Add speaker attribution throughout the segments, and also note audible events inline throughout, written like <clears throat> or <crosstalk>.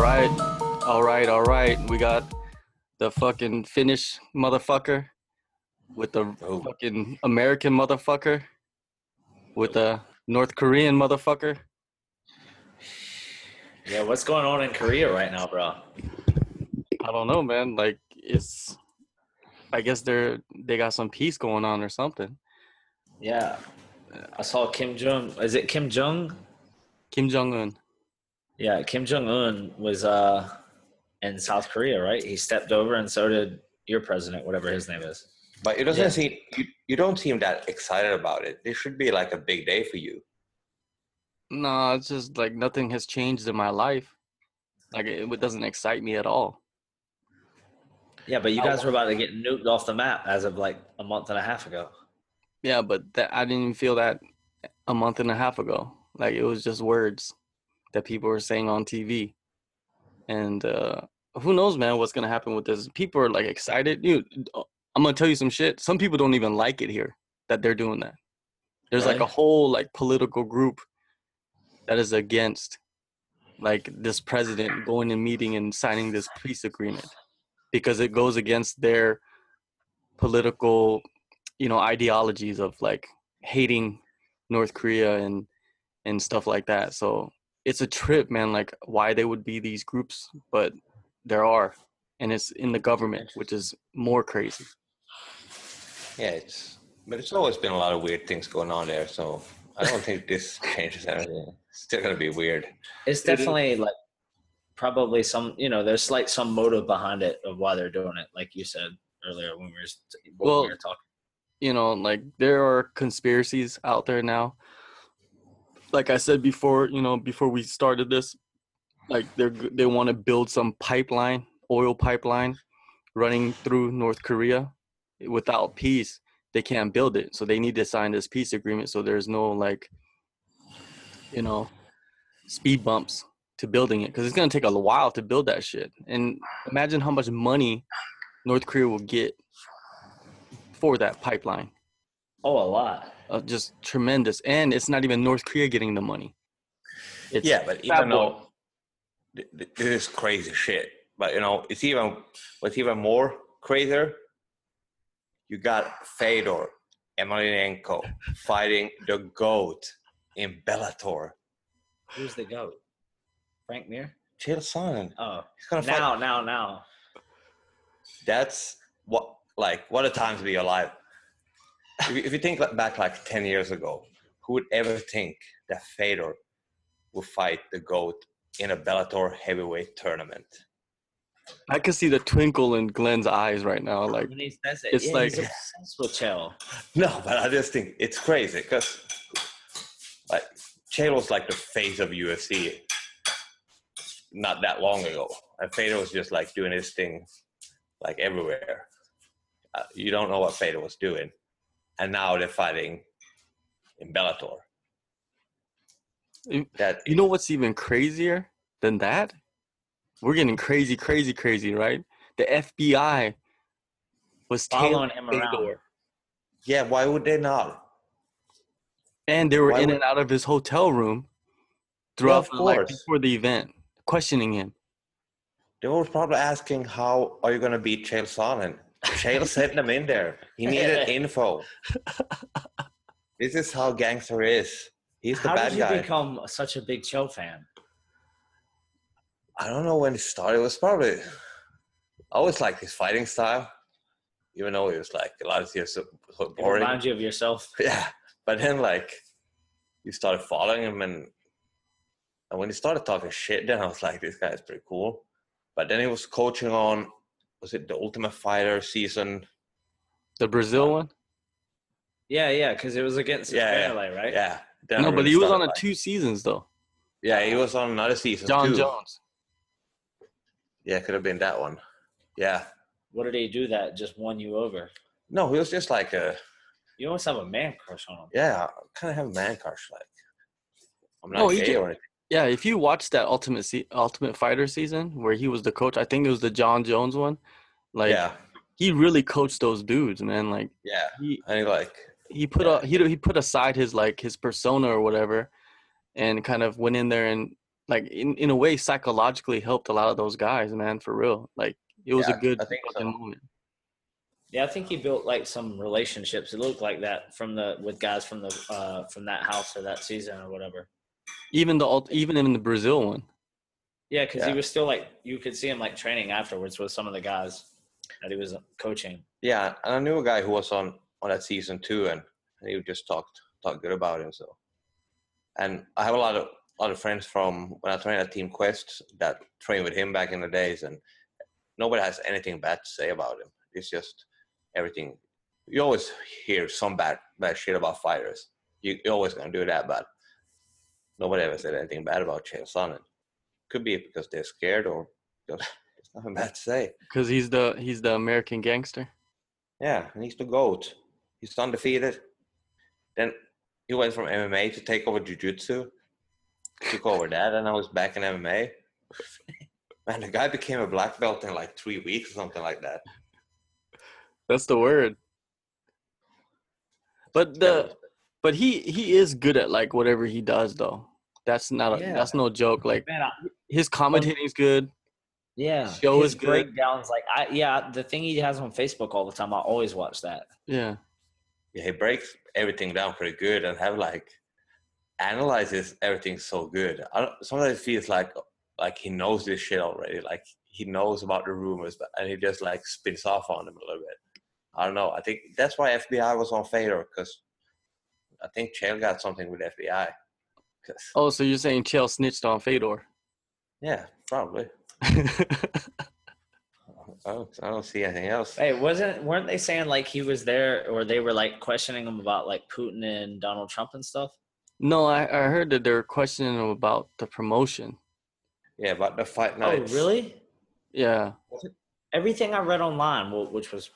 Speaker 1: right, all right, all right. We got the fucking Finnish motherfucker with the
Speaker 2: Oh.
Speaker 1: fucking American motherfucker with the North Korean motherfucker.
Speaker 3: Yeah, what's going on in Korea right now, bro?
Speaker 1: I don't know, man. Like it's, I guess they're they got some peace going on or something.
Speaker 3: Yeah, I saw Kim Jong. Is it Kim Jong?
Speaker 1: Kim Jong Un.
Speaker 3: Yeah, Kim Jong Un was uh in South Korea, right? He stepped over, and so did your president, whatever his name is.
Speaker 2: But it doesn't
Speaker 3: Yeah.
Speaker 2: seem you, you don't seem that excited about it. This should be like a big day for you.
Speaker 1: No, it's just like nothing has changed in my life. Like it, it doesn't excite me at all.
Speaker 3: Yeah, but you guys were about to get nuked off the map as of like a month and a half ago.
Speaker 1: Yeah, but that I didn't even feel that a month and a half ago. Like it was just words that people are saying on TV. And uh who knows, man, what's gonna happen with this? People are like excited. Dude, I'm gonna tell you some shit. Some people don't even like it here that they're doing that. There's like a whole like political group that is against like this president going and meeting and signing this peace agreement because it goes against their political you know ideologies of like hating north korea and and stuff like that so it's a trip man like why they would be these groups but there are and it's in the government which is more crazy
Speaker 2: Yeah, it's but it's always been a lot of weird things going on there. So I don't think this <laughs> changes anything. It's still gonna be weird.
Speaker 3: It's
Speaker 1: It is.
Speaker 3: definitely like probably some, you know, there's like some motive behind it of why they're doing it, like you said earlier when we were when
Speaker 1: Well,
Speaker 3: we were talking.
Speaker 1: you know like there are conspiracies out there now like i said before you know before we started this like they're they want to build some pipeline oil pipeline running through north korea without peace. They can't build it so they need to sign this peace agreement so there's no like you know speed bumps to building it because it's to take a while to build that shit. And imagine how much money north korea will get for that pipeline
Speaker 3: Oh, a lot.
Speaker 1: uh, just tremendous. And it's not even North Korea getting the money. It's
Speaker 2: yeah, but
Speaker 1: Fat
Speaker 2: even
Speaker 1: Boy.
Speaker 2: though th- th- this is crazy shit, but you know, it's even what's even more crazier. You got Fedor Emelianenko fighting the goat in Bellator.
Speaker 3: Who's the goat? Frank Mir?
Speaker 2: Chill son.
Speaker 3: Oh,
Speaker 2: He's gonna fight.
Speaker 3: now, now, now.
Speaker 2: That's what like what a time to be alive. If you, if you think back like ten years ago, who would ever think that Fedor would fight the goat in a Bellator heavyweight tournament?
Speaker 1: I can see the twinkle in Glenn's eyes right now. Like
Speaker 3: When he says it,
Speaker 1: it's
Speaker 3: yeah,
Speaker 1: like-
Speaker 3: he's obsessed with Chael.
Speaker 2: No, but I just think it's crazy because like Chael was like the face of UFC not that long ago, and Fedor was just like doing his thing like everywhere. Uh, you don't know what Fedor was doing, and now they're fighting in Bellator.
Speaker 1: You-
Speaker 2: That
Speaker 1: you know what's even crazier than that? We're getting crazy, crazy, crazy, right? The FBI was
Speaker 3: Following
Speaker 1: tailing
Speaker 3: him around.
Speaker 1: Fedor,
Speaker 2: yeah, why would they not?
Speaker 1: and they were
Speaker 2: Why
Speaker 1: in
Speaker 2: would-
Speaker 1: and out of his hotel room
Speaker 2: Yeah,
Speaker 1: throughout
Speaker 2: of
Speaker 1: the, like, before the event, questioning him.
Speaker 2: They were probably asking, "How are you going to beat Chael Sonnen?" Chael sent them in there. He needed <laughs> info. This is how gangster is. He's the
Speaker 3: How
Speaker 2: bad guy.
Speaker 3: How did you
Speaker 2: guy.
Speaker 3: become such a big Chael fan?
Speaker 2: I don't know when it started. It was probably I always liked his fighting style, even though it was like a lot of years so, so
Speaker 3: It
Speaker 2: boring.
Speaker 3: reminds you of yourself. <laughs>
Speaker 2: Yeah, but then like you started following him, and and when he started talking shit, then I was like, this guy is pretty cool. But then he was coaching on was it the Ultimate Fighter season?
Speaker 1: The Brazil um, one?
Speaker 3: Yeah, yeah, because it was against
Speaker 2: Yeah, yeah,
Speaker 3: Fairley, right?
Speaker 2: Yeah. Then I
Speaker 1: No, but he was on a two seasons though.
Speaker 2: Yeah, he was on another season
Speaker 1: John
Speaker 2: too.
Speaker 1: Jones.
Speaker 2: Yeah, could have been that one. Yeah.
Speaker 3: What did he do that just won you over?
Speaker 2: No, he was just like a
Speaker 3: You almost have a man crush on him.
Speaker 2: yeah, kind of have a man crush. Like I'm not
Speaker 1: No, he
Speaker 2: gay
Speaker 1: ju-
Speaker 2: or anything.
Speaker 1: Yeah, if you watch that Ultimate se- Ultimate Fighter season where he was the coach, I think it was the John Jones one. Like
Speaker 2: yeah,
Speaker 1: he really coached those dudes, man. Like
Speaker 2: yeah.
Speaker 1: he
Speaker 2: And he like
Speaker 1: he put a he he put aside his like his persona or whatever, and kind of went in there and like in, in a way psychologically helped a lot of those guys, man, for real. Like it was
Speaker 2: Yeah,
Speaker 1: a good
Speaker 2: I think so.
Speaker 1: moment.
Speaker 3: Yeah, I think he built like some relationships. It looked like that from the with guys from the uh from that house or that season or whatever.
Speaker 1: Even the even in the Brazil one.
Speaker 3: Yeah, because he was still like you could see him like training afterwards with some of the guys that he was uh, coaching.
Speaker 2: Yeah, and I knew a guy who was on on that season too, and, and he just talked talked good about him. So, and I have a lot of lot of friends from when I trained at Team Quest that trained with him back in the days, and nobody has anything bad to say about him. It's just everything. You always hear some bad bad shit about fighters. You, you're always gonna do that, but nobody ever said anything bad about Chael Sonnen. Could be because they're scared, or because <laughs> there's nothing bad to say.
Speaker 1: Because he's the he's the American gangster.
Speaker 2: Yeah, and he's the GOAT. He's undefeated. Then he went from MMA to take over Jiu-Jitsu. Took over that, and I was back in MMA. <laughs> Man, the guy became a black belt in like three weeks or something like that.
Speaker 1: That's the word. But the but he he is good at like whatever he does though. That's not a,
Speaker 3: Yeah.
Speaker 1: that's no joke. Like
Speaker 3: Man, I,
Speaker 1: his commentating's good.
Speaker 3: yeah,
Speaker 1: Show
Speaker 3: his
Speaker 1: is good.
Speaker 3: breakdowns. Like I yeah, the thing he has on Facebook all the time. I always watch that.
Speaker 1: Yeah.
Speaker 2: Yeah, he breaks everything down pretty good and have like analyzes everything so good. I don't, sometimes it feels like like he knows this shit already. Like he knows about the rumors, but and he just like spins off on them a little bit. I don't know. I think that's why FBI was on Fedor because I think Chael got something with FBI. 'Cause-
Speaker 1: Oh, so you're saying Chael snitched on Fedor?
Speaker 2: yeah, probably. <laughs> I don't, I don't see anything else.
Speaker 3: Hey, wasn't weren't they saying like he was there or they were like questioning him about like Putin and Donald Trump and stuff?
Speaker 1: no, I, I heard that they're questioning him about the promotion.
Speaker 2: Yeah, about the fight
Speaker 3: night.
Speaker 2: Oh,
Speaker 3: really?
Speaker 1: Yeah.
Speaker 3: Everything I read online, which was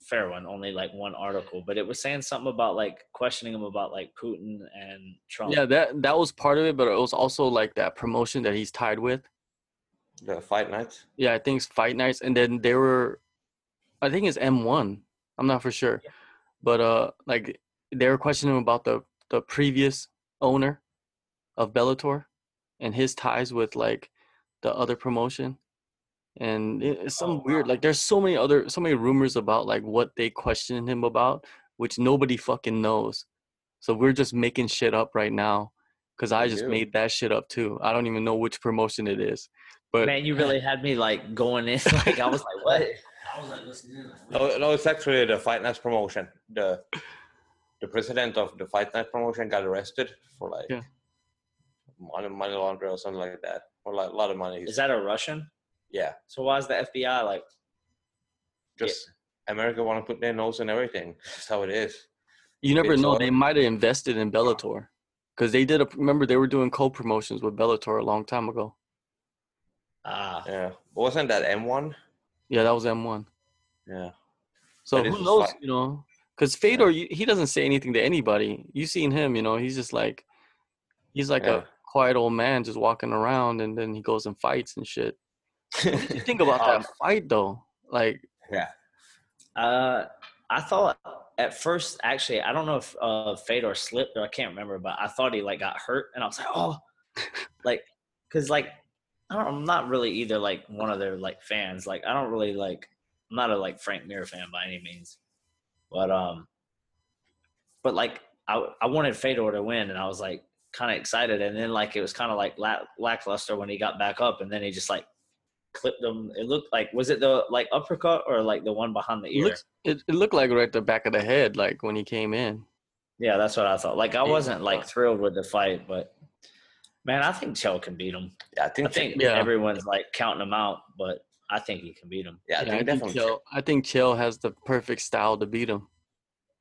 Speaker 3: fair one, only like one article, but it was saying something about like questioning him about like Putin and Trump.
Speaker 1: Yeah, that that was part of it, but it was also like that promotion that he's tied with.
Speaker 2: The fight nights.
Speaker 1: Yeah, I think it's Fight Nights, and then they were, I think it's M one. I'm not for sure, but uh, like they were questioning him about the the previous owner of Bellator and his ties with like the other promotion, and it's oh, some
Speaker 3: Oh,
Speaker 1: weird.
Speaker 3: wow.
Speaker 1: Like there's so many other so many rumors about like what they questioned him about, which nobody fucking knows. So we're just making shit up right now, because I just made that shit up too. I don't even know which promotion it is, but
Speaker 3: Man, you really <laughs> had me like going in. <laughs> Like I was like, what? <laughs>
Speaker 4: I was like listening.
Speaker 2: No, oh, no, it's actually the Fight Night promotion. The the president of the Fight Night promotion got arrested for like
Speaker 1: Yeah.
Speaker 2: money, money laundering or something like that, or like a lot of money.
Speaker 3: Is that a Russian?
Speaker 2: Yeah,
Speaker 3: So why is the FBI like?
Speaker 2: just America want to put their nose in everything. That's how it is.
Speaker 1: You never
Speaker 2: It's
Speaker 1: know.
Speaker 2: all-
Speaker 1: They might have invested in Bellator because they did. A, remember, they were doing co-promotions with Bellator a long time ago.
Speaker 3: Ah,
Speaker 2: Yeah, wasn't that M one?
Speaker 1: Yeah, that was M1.
Speaker 2: Yeah,
Speaker 1: So
Speaker 2: But
Speaker 1: who knows?
Speaker 2: like-
Speaker 1: You know, because Fedor, you- he doesn't say anything to anybody. You seen him? You know, he's just like, he's like
Speaker 2: Yeah.
Speaker 1: a quiet old man just walking around, and then he goes and fights and shit. What did you think about that fight though? Like,
Speaker 2: yeah.
Speaker 3: uh, I thought at first, actually, I don't know if uh Fedor slipped or I can't remember, but I thought he like got hurt, and I was like, oh, <laughs> like, cause like I don't, I'm not really either like one of their like fans. Like I don't really like. I'm not a like Frank Mir fan by any means, but um, but like I I wanted Fedor to win, and I was like kind of excited, and then like it was kind of like lack, lackluster when he got back up, and then he just like clipped him. It looked like was it the like uppercut or like the one behind the
Speaker 1: it,
Speaker 3: ear?
Speaker 1: looks, it, it looked like right the back of the head, like when he came in.
Speaker 3: Yeah, that's what I thought. Like I wasn't like thrilled with the fight, but man, I think Chael can beat him.
Speaker 2: Yeah, I
Speaker 3: I
Speaker 2: think.
Speaker 3: think
Speaker 1: Yeah.
Speaker 3: everyone's like counting him out, but I think he can beat him.
Speaker 2: yeah, I
Speaker 1: Yeah,
Speaker 2: think
Speaker 1: I think
Speaker 2: definitely.
Speaker 1: I think Chael has the perfect style to beat him.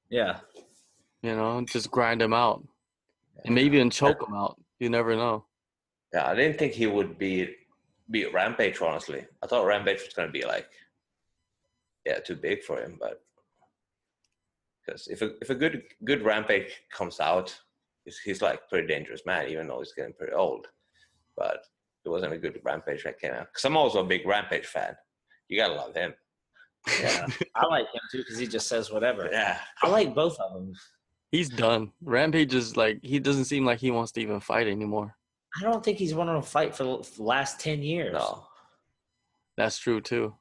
Speaker 3: Yeah.
Speaker 1: You know, just grind him out, and maybe even choke him out. You never know.
Speaker 2: Yeah, I didn't think he would beat beat Rampage. Honestly, I thought Rampage was gonna be like, yeah, too big for him. But because if a if a good good Rampage comes out, he's, he's like pretty dangerous man, even though he's getting pretty old. But it wasn't a good Rampage that came out. Because I'm also a big Rampage fan. You gotta love him.
Speaker 3: Yeah. I like him too because he just says whatever.
Speaker 2: Yeah,
Speaker 3: I like both of them.
Speaker 1: He's done. Rampage is like he doesn't seem like he wants to even fight anymore.
Speaker 3: I don't think he's won a fight for the last ten years.
Speaker 2: No.
Speaker 1: That's true too.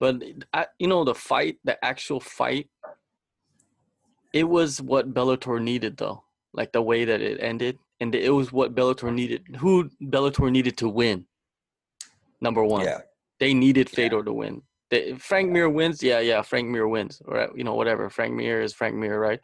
Speaker 1: But I, you know, the fight, the actual fight, it was what Bellator needed, though. Like the way that it ended, and it was what Bellator needed. Who Bellator needed to win? Number one,
Speaker 2: Yeah.
Speaker 1: they needed
Speaker 2: Yeah.
Speaker 1: Fedor to win. They, Frank Mir wins, yeah, yeah. Frank Mir wins, or you know, whatever. Frank Mir is Frank Mir, right?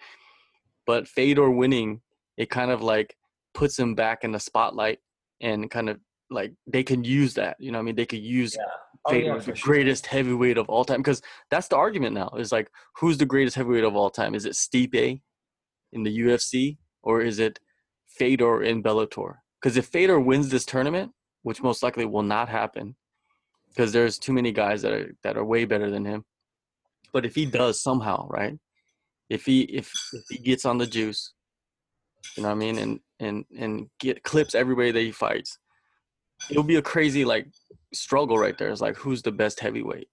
Speaker 1: But Fedor winning, it kind of like puts him back in the spotlight, and kind of like they can use that. You know, what I mean, they could use
Speaker 3: Yeah. Oh, yeah,
Speaker 1: the
Speaker 3: sure.
Speaker 1: greatest heavyweight of all time. Because that's the argument now. Is like, who's the greatest heavyweight of all time? Is it Stipe in the UFC or is it Fedor in Bellator? Because if Fedor wins this tournament, which most likely will not happen, because there's too many guys that are that are way better than him. But if he does somehow, right? If he if if he gets on the juice, you know what I mean, and and and get clips everybody that he fights, it'll be a crazy like struggle right there. It's like who's the best heavyweight?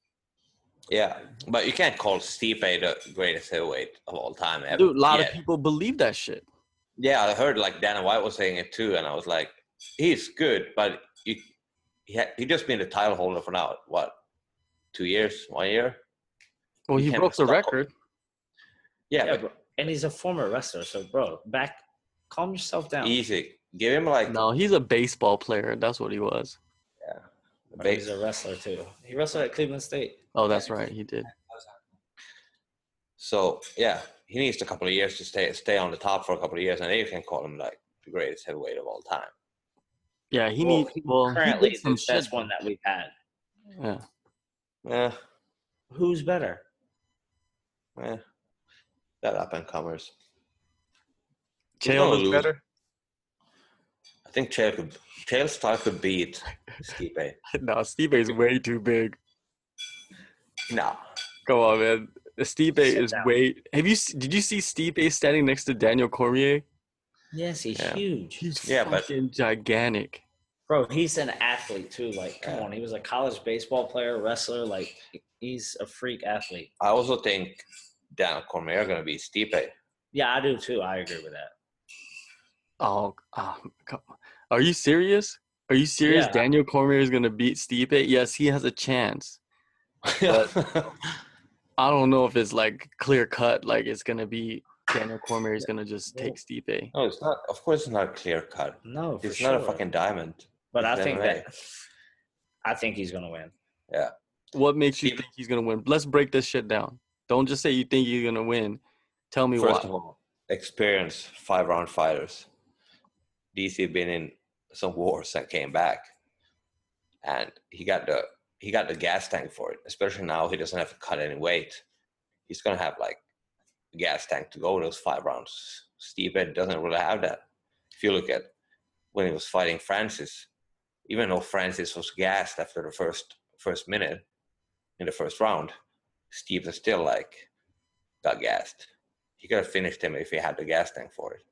Speaker 2: Yeah. But you can't call Stipe the greatest heavyweight of all time ever.
Speaker 1: Dude, a lot
Speaker 2: yet.
Speaker 1: of people believe that shit.
Speaker 2: Yeah, I heard like Dana White was saying it too, and I was like, he's good, but you, he ha- he just been the title holder for now what, two years, one year?
Speaker 1: Well,
Speaker 2: You
Speaker 1: he broke the record.
Speaker 2: Yeah,
Speaker 3: Yeah,
Speaker 2: but
Speaker 3: and he's a former wrestler, so bro, back, calm yourself down.
Speaker 2: easy. Give him like
Speaker 1: No, he's a baseball player. That's what he was.
Speaker 3: Yeah.
Speaker 2: ba-
Speaker 3: He's a wrestler too. He wrestled at Cleveland State.
Speaker 1: Oh, that's right. He did.
Speaker 2: so yeah, he needs a couple of years to stay stay on the top for a couple of years, and then you can call him like the greatest heavyweight of all time.
Speaker 1: Yeah, he
Speaker 3: Well,
Speaker 1: needs. Well, he
Speaker 3: Currently,
Speaker 1: did
Speaker 3: the best one that we've had.
Speaker 1: Yeah.
Speaker 2: Yeah,
Speaker 3: Who's better?
Speaker 2: yeah, that up and comers.
Speaker 1: Chael is
Speaker 2: lose?
Speaker 1: better.
Speaker 2: I think Chael could Chael Star could beat Stipe. <laughs>
Speaker 1: no, Stipe is way too big.
Speaker 2: No,
Speaker 1: Come on, man. Stipe
Speaker 3: Sit
Speaker 1: is
Speaker 3: down.
Speaker 1: way. Have you? Did you see Stipe standing next to Daniel Cormier?
Speaker 3: Yes, he's
Speaker 2: Yeah.
Speaker 3: huge.
Speaker 1: He's
Speaker 2: Yeah, but-
Speaker 1: fucking gigantic.
Speaker 3: Bro, he's an athlete too. Like, come
Speaker 2: Yeah.
Speaker 3: on, he was a college baseball player, wrestler. Like, he's a freak athlete.
Speaker 2: I also think Daniel Cormier gonna be Stipe.
Speaker 3: Yeah, I do too. I agree with that.
Speaker 1: Oh, oh come on. are you serious? Are you serious?
Speaker 3: Yeah.
Speaker 1: Daniel Cormier is gonna beat Stipe? Yes, he has a chance. <laughs> I don't know if it's like clear cut. Like it's gonna be Daniel Cormier is gonna just take Stipe.
Speaker 2: no, it's not. Of course, it's not clear cut.
Speaker 3: No, for
Speaker 2: It's
Speaker 3: sure.
Speaker 2: not a fucking diamond.
Speaker 3: But I think
Speaker 2: MMA.
Speaker 3: that I think he's gonna win. Yeah.
Speaker 1: What makes you think he's gonna win? Let's break this shit down. Don't just say you think you're gonna win. Tell me
Speaker 2: First
Speaker 1: why.
Speaker 2: of all, experienced five round fighters. DC been in some wars and came back, and he got the he got the gas tank for it. Especially now, he doesn't have to cut any weight. He's gonna have like a gas tank to go those five rounds. Stipe doesn't really have that. If you look at when he was fighting Francis, even though Francis was gassed after the first first minute in the first round, Stipe is still like got gassed. He could have finished him if he had the gas tank for it.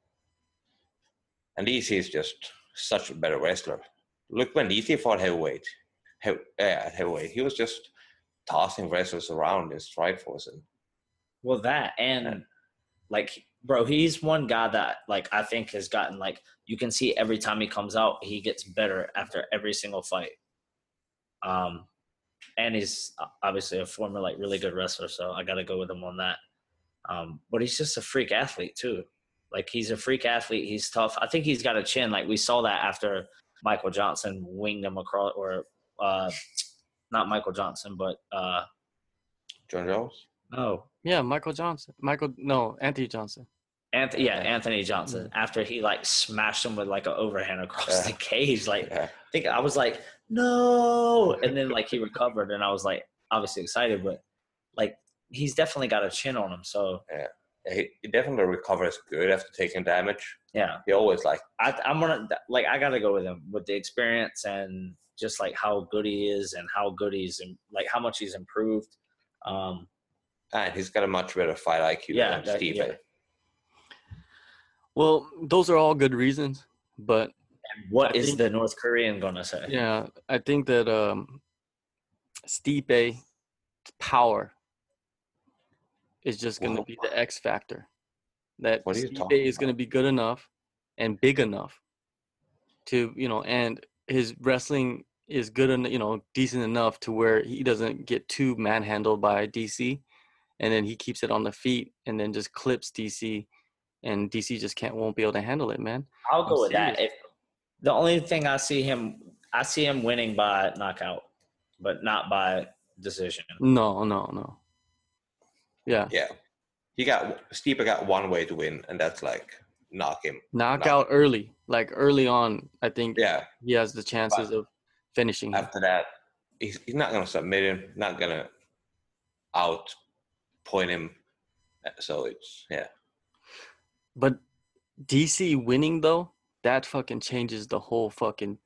Speaker 2: And DC is just such a better wrestler. Look when DC fought heavyweight, heav- uh, heavyweight, he was just tossing wrestlers around in Strikeforce. And
Speaker 3: Well, that and
Speaker 2: Yeah.
Speaker 3: like, bro, he's one guy that like I think has gotten like you can see every time he comes out, he gets better after every single fight. Um, and he's obviously a former like really good wrestler, so I got to go with him on that. Um, but he's just a freak athlete too. Like he's a freak athlete. He's tough. I think he's got a chin. Like we saw that after Michael Johnson winged him across, or uh, not Michael Johnson, but uh,
Speaker 2: John Jones,
Speaker 3: no,
Speaker 1: Yeah, Michael Johnson. Michael, no, Anthony Johnson.
Speaker 3: Anthony, yeah, Anthony Johnson. After he like smashed him with like an overhand across
Speaker 2: Yeah.
Speaker 3: the cage, like I think I was like, no, and then like he recovered, and I was like obviously excited, but like he's definitely got a chin on him. So
Speaker 2: he, he definitely recovers good after taking damage.
Speaker 3: yeah,
Speaker 2: He always like
Speaker 3: I, I'm gonna like I gotta go with him with the experience and just like how good he is and how good he's and like how much he's improved. Um,
Speaker 2: and he's got a much better fight IQ
Speaker 3: Yeah,
Speaker 2: than
Speaker 3: that-
Speaker 2: Stipe.
Speaker 3: yeah.
Speaker 1: Well, those are all good reasons, but
Speaker 3: and what
Speaker 1: I
Speaker 3: is
Speaker 1: think-
Speaker 3: the North Korean gonna say?
Speaker 1: yeah, I think that um, Stipe power is just going to be the X factor. That
Speaker 2: What are you
Speaker 1: Stipe
Speaker 2: talking
Speaker 1: is going to be good enough and big enough to you know, and his wrestling is good and you know decent enough to where he doesn't get too manhandled by DC, and then he keeps it on the feet and then just clips DC, and DC just can't won't be able to handle it, man.
Speaker 3: I'll go
Speaker 1: I'm
Speaker 3: with that. If the only thing I see him, I see him winning by knockout, but not by decision.
Speaker 1: No, no, no. Yeah,
Speaker 2: Yeah. He got Stipe got one way to win, and that's like knock him.
Speaker 1: knockout early, like early on. I think
Speaker 2: Yeah.
Speaker 1: he has the chances of finishing him.
Speaker 2: After that, he's, he's not gonna submit him. Not gonna out point him. So it's yeah.
Speaker 1: But DC winning though, that fucking changes the whole fucking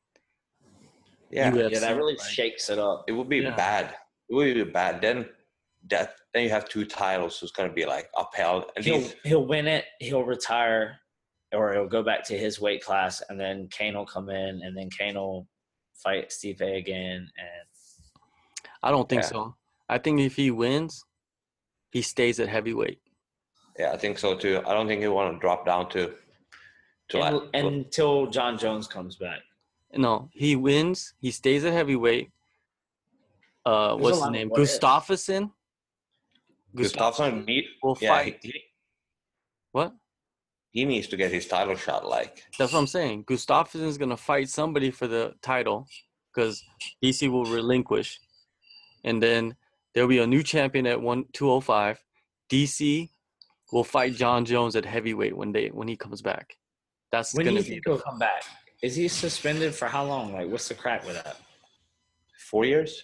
Speaker 2: Yeah.
Speaker 1: UFC,
Speaker 3: Yeah, that really
Speaker 1: like-
Speaker 3: shakes it up.
Speaker 2: It would be
Speaker 1: Yeah.
Speaker 2: bad. It would be bad. Then that then you have two titles who's gonna be like upheld. And
Speaker 3: He'll
Speaker 2: these,
Speaker 3: he'll win it. He'll retire, or he'll go back to his weight class, and then Kane will come in, and then Kane will fight Stipe again, and
Speaker 1: I don't think
Speaker 2: Yeah.
Speaker 1: so. I think if he wins, he stays at heavyweight.
Speaker 2: yeah, I think so too. I don't think he want to drop down to to
Speaker 3: and,
Speaker 2: like
Speaker 3: until John Jones comes back.
Speaker 1: No, he wins. He stays at heavyweight. Uh,
Speaker 3: There's
Speaker 1: what's his name?
Speaker 3: what ifs.
Speaker 1: Gustafsson.
Speaker 2: Gustafsson need
Speaker 1: will
Speaker 2: yeah,
Speaker 1: fight.
Speaker 2: he,
Speaker 1: What?
Speaker 2: he needs to get his title shot like
Speaker 1: That's what I'm saying. Gustafsson is gonna fight somebody for the title because DC will relinquish, and then there'll be a new champion at one two oh five. DC will fight John Jones at heavyweight when they when he comes back. That's
Speaker 3: When do
Speaker 1: gonna
Speaker 3: you
Speaker 1: be.
Speaker 3: he'll come back? Is he suspended for how long? Like, what's the crack with that?
Speaker 2: four years.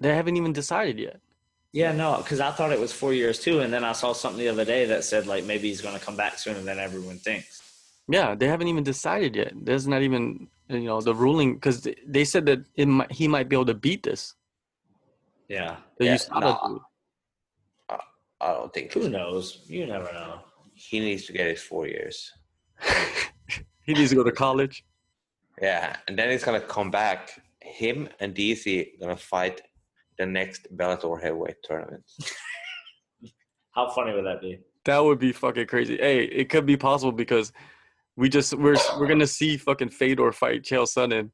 Speaker 1: They haven't even decided yet.
Speaker 3: Yeah, no, because I thought it was four years too, and then I saw something the other day that said like maybe he's going to come back sooner than everyone thinks.
Speaker 1: Yeah, they haven't even decided yet. There's not even you know the ruling because they said that it might, he might be able to beat this.
Speaker 3: Yeah,
Speaker 2: Yeah,
Speaker 1: dude.
Speaker 2: I don't think
Speaker 3: who knows? You never know.
Speaker 2: he needs to get his four years. <laughs>
Speaker 1: he needs to go to college.
Speaker 2: Yeah, and then he's gonna come back. Him and DC gonna fight the next Bellator heavyweight tournament. <laughs>
Speaker 3: How funny would that be?
Speaker 1: That would be fucking crazy. Hey, it could be possible because we just we're we're gonna see fucking Fedor fight Chael Sonnen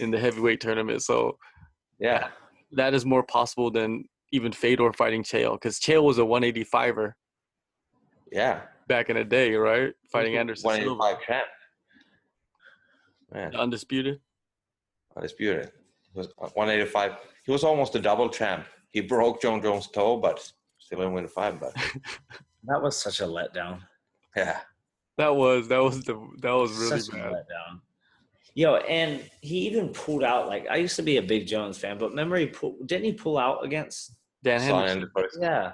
Speaker 1: in the heavyweight tournament. So
Speaker 2: Yeah,
Speaker 1: that is more possible than even Fedor fighting Chael because Chael was a 185er
Speaker 2: yeah.
Speaker 1: back in the day, right? Fighting mm-hmm. Anderson
Speaker 2: One eighty
Speaker 1: Silva,
Speaker 2: champ. Man,
Speaker 1: undisputed.
Speaker 2: undisputed. He was one eighty five. He was almost a double champ. He broke John Jones' toe, but still didn't win the fight. But <laughs>
Speaker 3: That was such a letdown.
Speaker 2: yeah,
Speaker 1: That was that was the that was really
Speaker 3: such a
Speaker 1: bad.
Speaker 3: letdown. Yo, and he even pulled out. Like I used to be a big Jones fan, but remember he pull, didn't he pull out against?
Speaker 1: Dan Henderson.
Speaker 2: in the first.
Speaker 3: Yeah,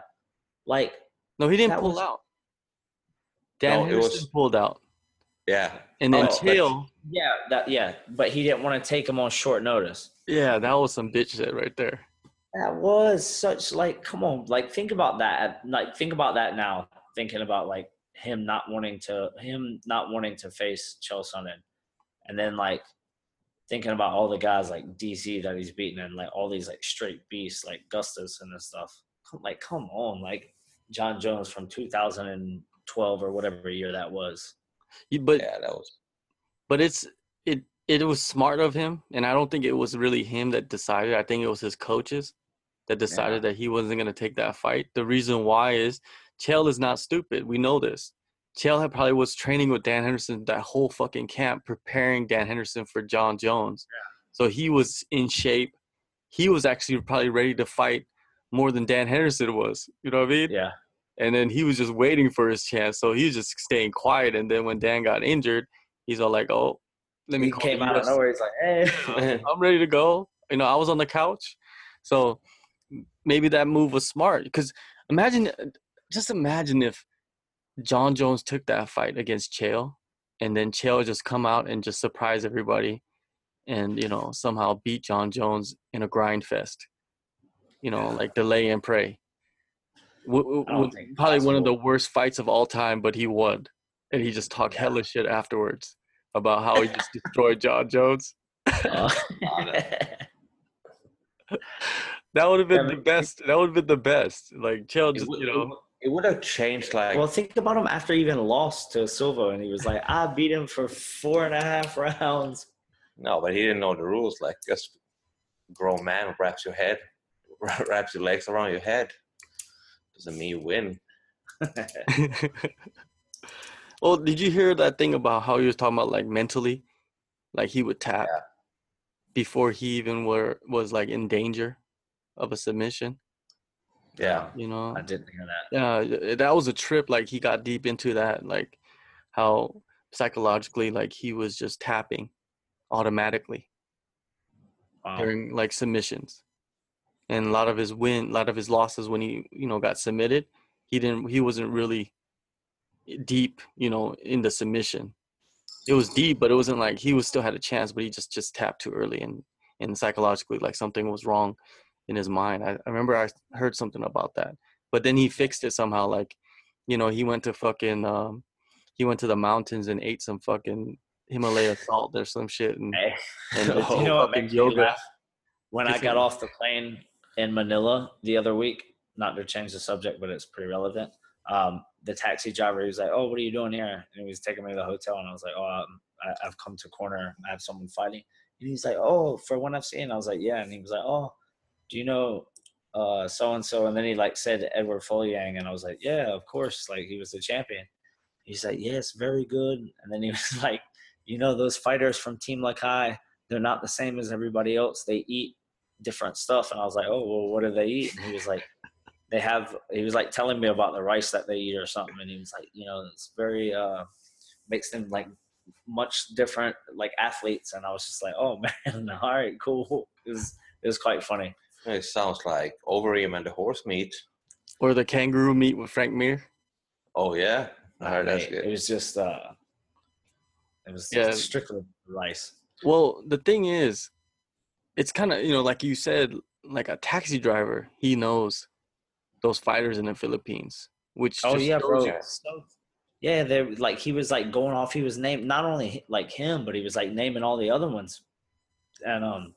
Speaker 3: like
Speaker 1: No, he didn't pull
Speaker 3: was-
Speaker 1: out. Dan
Speaker 2: No, it
Speaker 1: Henderson
Speaker 2: was-
Speaker 1: pulled out,
Speaker 2: Yeah,
Speaker 1: and then
Speaker 2: Oh, but-
Speaker 3: yeah, that yeah, but he didn't want to take him on short notice.
Speaker 1: Yeah, that was some bitch shit right there.
Speaker 3: That was such like, come on, like think about that. Like think about that now. Thinking about like him not wanting to, him not wanting to face Chael Sonnen, and then like thinking about all the guys like DC that he's beaten and like all these like straight beasts like Gustafsson and this stuff. Like, come on, like John Jones from 2012 or whatever year that was.
Speaker 1: But
Speaker 2: yeah, that was.
Speaker 1: but it's it it was smart of him, and I don't think it was really him that decided. I think it was his coaches that decided that he wasn't going to take that fight. The reason why is Chael is not stupid. We know this. Chael had probably was training with Dan Henderson that whole fucking camp, preparing Dan Henderson for John Jones. Yeah. So he was in shape. He was actually probably ready to fight more than Dan Henderson was. You know what I mean?
Speaker 3: Yeah,
Speaker 1: And then he was just waiting for his chance. So he was just staying quiet. And then when Dan got injured, he's all like, "Oh, let me."
Speaker 3: he came out of nowhere. He's like, hey. <laughs> <laughs>
Speaker 1: I'm ready to go. You know, I was on the couch, so maybe that move was smart. Because imagine, just imagine if John Jones took that fight against Chael, and then Chael just come out and just surprise everybody, and you know somehow beat John Jones in a grind fest. You know, like delay and pray. W- w-
Speaker 3: I don't
Speaker 1: w-
Speaker 3: think
Speaker 1: probably one of the worst fights of all time, but he won, and he just talked
Speaker 3: Yeah.
Speaker 1: hella shit afterwards about how he just <laughs> destroyed John Jones. <laughs>
Speaker 3: Uh,
Speaker 1: That would have been
Speaker 3: Yeah,
Speaker 1: the best. That would have been the best. Like Chael, just
Speaker 3: would-
Speaker 1: you know,
Speaker 2: it would have changed like
Speaker 3: Well, think about him after he even lost to Silva, and he was like, "I beat him for four and a half <laughs> rounds."
Speaker 2: no, but he didn't know the rules. Like just grown man wraps your head, wraps your legs around your head. Doesn't mean you win.
Speaker 1: well, did you hear that thing about how he was talking about like mentally, like he would tap
Speaker 2: Yeah.
Speaker 1: before he even were was like in danger of a submission.
Speaker 2: Yeah.
Speaker 1: You know,
Speaker 3: I didn't hear that.
Speaker 1: yeah, that was a trip. Like he got deep into that, like how psychologically, like he was just tapping automatically
Speaker 3: Wow.
Speaker 1: during like submissions, and a lot of his win, a lot of his losses when he you know got submitted, he didn't, he wasn't really deep, you know, in the submission. It was deep, but it wasn't like he was still had a chance, but he just just tapped too early, and and psychologically, like something was wrong in his mind. I, I remember I heard something about that, but then he fixed it somehow. Like, you know, he went to fucking, um, he went to the mountains and ate some fucking Himalaya <laughs> salt or some shit, and
Speaker 3: Hey,
Speaker 1: and <laughs>
Speaker 3: you know what makes me
Speaker 1: yoga.
Speaker 3: laugh? When I got off the plane in Manila the other week, not to change the subject, but it's pretty relevant. Um, the taxi driver he was like, "Oh, what are you doing here?" And he was taking me to the hotel, and I was like, "Oh, um, I, I've come to corner. I have someone fighting." And he's like, "Oh, for one I've seen." I was like, "Yeah." And he was like, "Oh, do you know so and so?" And then he like said Eduard Folayang, and I was like, "Yeah, of course." Like he was the champion. He's like, "Yes, very good." And then he <laughs> was like, "You know those fighters from Team Lakay, they're not the same as everybody else. They eat different stuff." And I was like, "Oh, well, what do they eat?" And he was like, "They have." He was like telling me about the rice that they eat or something, and he was like, "You know, it's very uh makes them like much different like athletes." And I was just like, "Oh <laughs> man, all right, cool." It was it was quite funny.
Speaker 2: It sounds like Overeem and the horse meat.
Speaker 1: Or the kangaroo meat with Frank Mir.
Speaker 2: Oh yeah, I heard that's good.
Speaker 3: It was just uh, it was
Speaker 1: Yeah.
Speaker 3: strictly rice.
Speaker 1: Well, the thing is, it's kind of you know, like you said, like a taxi driver, he knows those fighters in the Philippines, which
Speaker 3: Oh
Speaker 1: just
Speaker 3: yeah,
Speaker 1: shows
Speaker 3: bro.
Speaker 1: you-
Speaker 3: So, yeah, they like he was like going off. He was named not only like him, but he was like naming all the other ones, and um,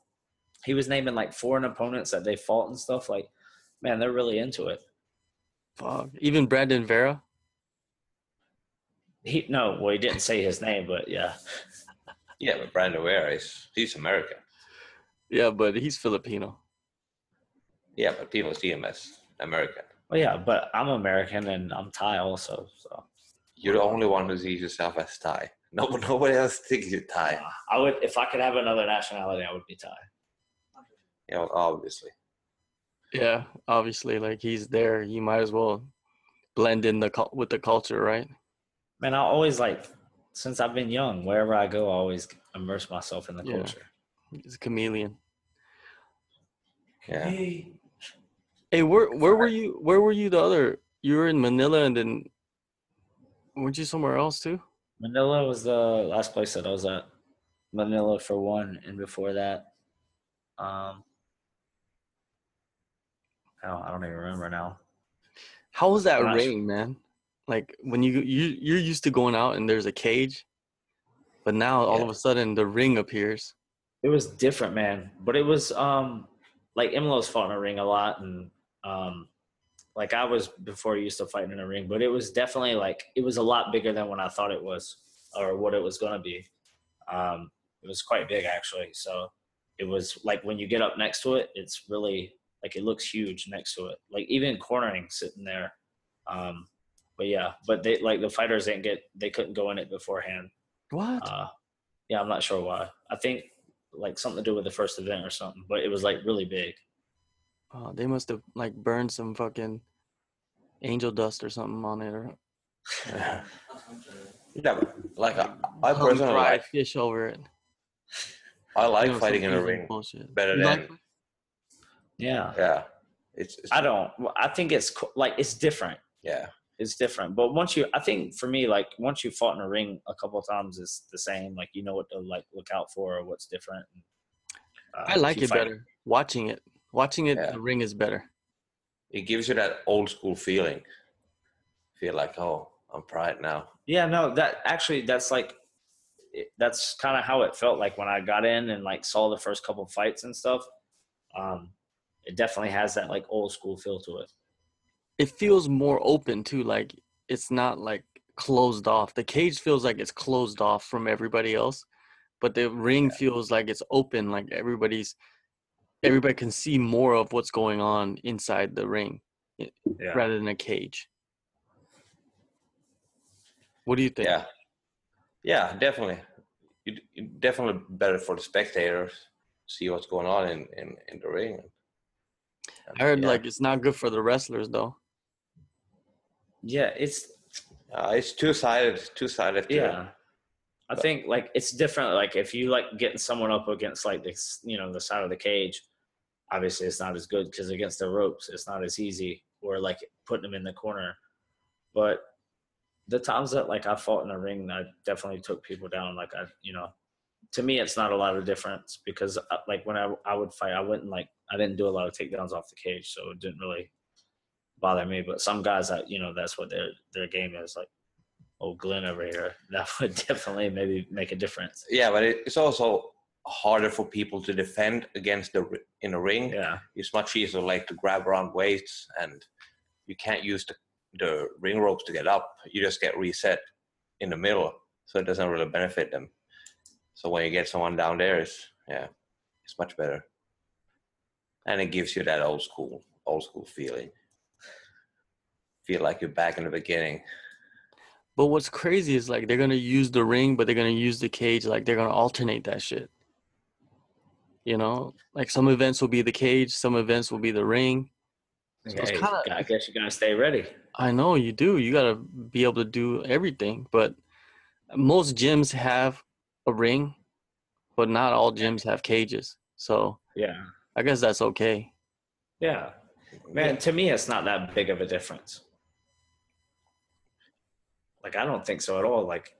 Speaker 3: he was naming like foreign opponents that they fought and stuff. Like, man, they're really into it.
Speaker 1: Fuck. Even Brandon Vera.
Speaker 3: He no, well, he didn't say his name, but yeah,
Speaker 2: Yeah, but Brandon vera is he's American.
Speaker 1: Yeah, but he's Filipino.
Speaker 2: Yeah, but people see him as American.
Speaker 3: well, yeah, but I'm American and I'm Thai also, so
Speaker 2: You're the only one who sees yourself as Thai. <laughs> No, nobody else thinks you're Thai.
Speaker 3: I would if I could have another nationality, I would be Thai.
Speaker 2: You know, obviously.
Speaker 1: Yeah, obviously, like he's there. You might as well blend in the with the culture, right?
Speaker 3: Man, I always like since I've been young, wherever I go, I always immerse myself in the
Speaker 1: Yeah.
Speaker 3: culture.
Speaker 1: He's a chameleon.
Speaker 2: Yeah.
Speaker 1: Hey, where where were you? Where were you the other? You were in Manila, and then weren't you somewhere else too?
Speaker 3: Manila was the last place that I was at. Manila for one, and before that, um, oh, I don't even remember now.
Speaker 1: How was that
Speaker 3: Gosh.
Speaker 1: ring, man? Like when you you you're used to going out and there's a cage, but now all of a sudden the ring appears.
Speaker 3: It was different, man. But it was um, like Imlo's fought in a ring a lot, and um, like I was before used to fighting in a ring. But it was definitely like it was a lot bigger than what I thought it was, or what it was gonna be. Um, it was quite big actually. So it was like when you get up next to it, it's really like it looks huge next to it. Like even cornering sitting there. Um, but yeah, but they like the fighters didn't get they couldn't go in it beforehand.
Speaker 1: What?
Speaker 3: Uh, yeah, I'm not sure why. I think like something to do with the first event or something, but it was like really big.
Speaker 1: Oh, they must have like burned some fucking angel dust or something on it, or <laughs>
Speaker 2: Yeah, but like I, I personally
Speaker 1: fried
Speaker 2: like
Speaker 1: fish over it.
Speaker 2: I like
Speaker 1: You know,
Speaker 2: fighting in a ring
Speaker 1: bullshit.
Speaker 2: better
Speaker 1: You
Speaker 2: than
Speaker 1: like-
Speaker 3: Yeah,
Speaker 2: yeah. It's, it's
Speaker 3: I don't. I think it's like it's different.
Speaker 2: yeah.
Speaker 3: It's different. But once you, I think for me, like once you fought in a ring a couple of times, it's the same. Like you know what to like look out for or what's different. Uh,
Speaker 1: I like it
Speaker 3: fight-
Speaker 1: better watching it. Watching it,
Speaker 2: Yeah.
Speaker 1: the ring is better.
Speaker 2: It gives you that old school feeling. Feel like oh, I'm pride now.
Speaker 3: Yeah, no, that actually that's like that's kind of how it felt like when I got in and like saw the first couple fights and stuff. Um, it definitely has that like old school feel to it.
Speaker 1: It feels more open too. Like it's not like closed off. The cage feels like it's closed off from everybody else, but the ring feels like it's open. Like everybody's everybody can see more of what's going on inside the ring
Speaker 3: Yeah.
Speaker 1: rather than a cage. What do you think?
Speaker 2: Yeah, yeah, definitely. You definitely better for the spectators see what's going on in in, in the ring.
Speaker 1: I heard
Speaker 2: Yeah.
Speaker 1: like it's not good for the wrestlers though.
Speaker 3: Yeah, it's
Speaker 2: Uh, it's two sided. Two sided.
Speaker 3: yeah. I
Speaker 2: But-
Speaker 3: think like it's different. Like if you like getting someone up against like this, you know, the side of the cage, obviously it's not as good because against the ropes, it's not as easy. Or like putting them in the corner. But the times that like I fought in the ring, I definitely took people down. Like I, you know, to me it's not a lot of difference because uh, like when I I would fight, I wouldn't like I didn't do a lot of takedowns off the cage, so it didn't really bother me. But some guys that you know that's what their their game is like. Old Glenn over here, <laughs> that would definitely maybe make a difference.
Speaker 2: Yeah, but it's also harder for people to defend against the in a ring.
Speaker 3: Yeah,
Speaker 2: It's much easier like to grab around weights, and you can't use the the ring ropes to get up. You just get reset in the middle, so it doesn't really benefit them. So when you get someone down there, it's yeah, it's much better, and it gives you that old school old school feeling. Feel like you're back in the beginning.
Speaker 1: But what's crazy is like they're gonna use the ring, but they're gonna use the cage. Like they're gonna alternate that shit. You know, like some events will be the cage, some events will be the ring. So it's kinda-
Speaker 3: I guess you gotta stay ready.
Speaker 1: I know you do. You gotta be able to do everything. But most gyms have a ring, but not all gyms have cages. So
Speaker 3: Yeah,
Speaker 1: I guess that's okay.
Speaker 3: yeah, man. To me, it's not that big of a difference. Like I don't think so at all. Like,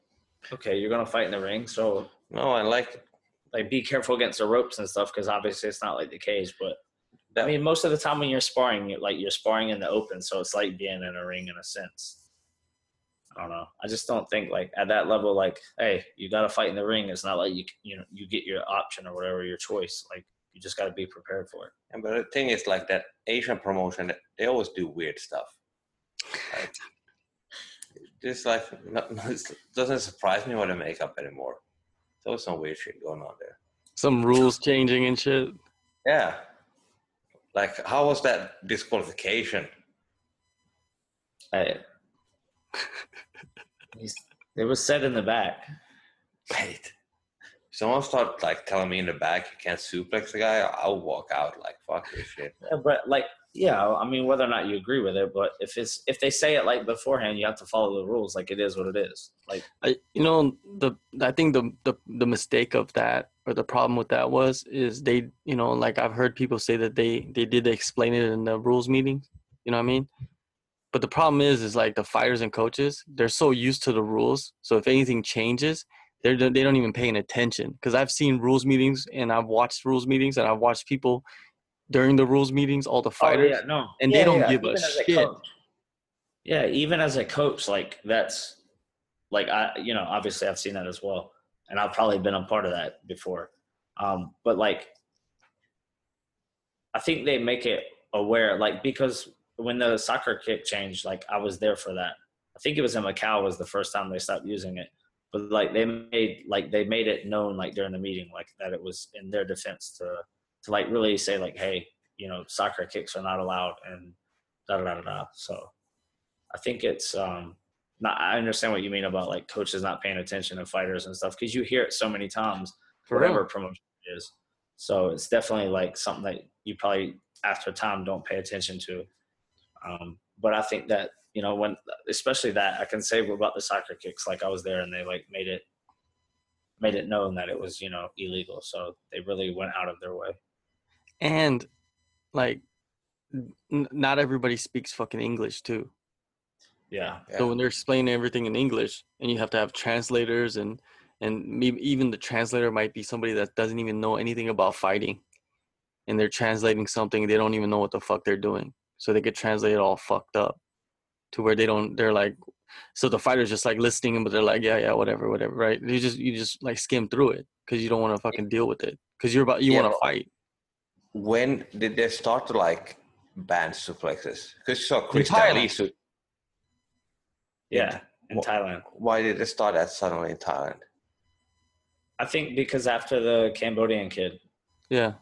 Speaker 3: okay, you're gonna fight in the ring, so
Speaker 2: No, I like
Speaker 3: like be careful against the ropes and stuff because obviously it's not like the cage. But
Speaker 2: that.
Speaker 3: I mean, most of the time when you're sparring, you like you're sparring in the open, so it's like being in a ring in a sense. I don't know. I just don't think like at that level, like, hey, you got to fight in the ring. It's not like you you know you get your option or whatever your choice. Like you just got to be prepared for it.
Speaker 2: Yeah, but the thing is, like that Asian promotion, they always do weird stuff. Like, just like, <laughs> not, it doesn't surprise me what they make up anymore. There was some weird shit going on there.
Speaker 1: Some rules changing and shit.
Speaker 2: Yeah. Like, how was that disqualification?
Speaker 3: Hey. It was said in the back.
Speaker 2: Wait. Someone start like telling me in the back you can't suplex the guy, I'll walk out like fuck this shit.
Speaker 3: Yeah, but like, yeah, I mean, whether or not you agree with it, but if it's if they say it like beforehand, you have to follow the rules. Like it is what it is. Like
Speaker 1: I, you know the I think the, the the mistake of that or the problem with that was is they you know like I've heard people say that they they did explain it in the rules meetings you know what I mean but the problem is is like the fighters and coaches they're so used to the rules so if anything changes they're they don't even paying attention because I've seen rules meetings and I've watched rules meetings and I've watched people during the rules meetings all the fighters
Speaker 3: Oh, yeah, no,
Speaker 1: and they don't give a
Speaker 3: Even as
Speaker 1: shit.
Speaker 3: coach. yeah, even as a coach, like that's like I, you know, obviously I've seen that as well, and I've probably been a part of that before. Um, but like, I think they make it aware, like because when the soccer kick changed, like I was there for that. I think it was in Macau was the first time they stopped using it. But like they made like they made it known like during the meeting like that it was in their defense to to like really say like hey you know soccer kicks are not allowed and da da da da. da. So I think it's um not. I understand what you mean about like coaches not paying attention to fighters and stuff because you hear it so many times
Speaker 1: For
Speaker 3: whatever
Speaker 1: real.
Speaker 3: promotion it is. So it's definitely like something that you probably after time don't pay attention to. Um, but I think that you know when especially that I can say about the soccer kicks like I was there and they like made it made it known that it was you know illegal. So they really went out of their way.
Speaker 1: And like n- not everybody speaks fucking English too.
Speaker 3: Yeah.
Speaker 2: Yeah.
Speaker 1: So when they're explaining everything in English, and you have to have translators, and and maybe even the translator might be somebody that doesn't even know anything about fighting, and they're translating something they don't even know what the fuck they're doing, so they get translated all fucked up, to where they don't. They're like, so the fighter's just like listening, but they're like, yeah, yeah, whatever, whatever, right? You just you just like skim through it because you don't want to fucking deal with it because you're about you
Speaker 2: Yeah,
Speaker 1: want to fight.
Speaker 2: When did they start to like ban suplexes? Because you saw Chris
Speaker 1: Thailand.
Speaker 2: Lee. su-
Speaker 3: Yeah, in
Speaker 2: Wha-
Speaker 3: Thailand.
Speaker 2: Why did it start that suddenly in Thailand?
Speaker 3: I think because after the Cambodian kid.
Speaker 1: Yeah.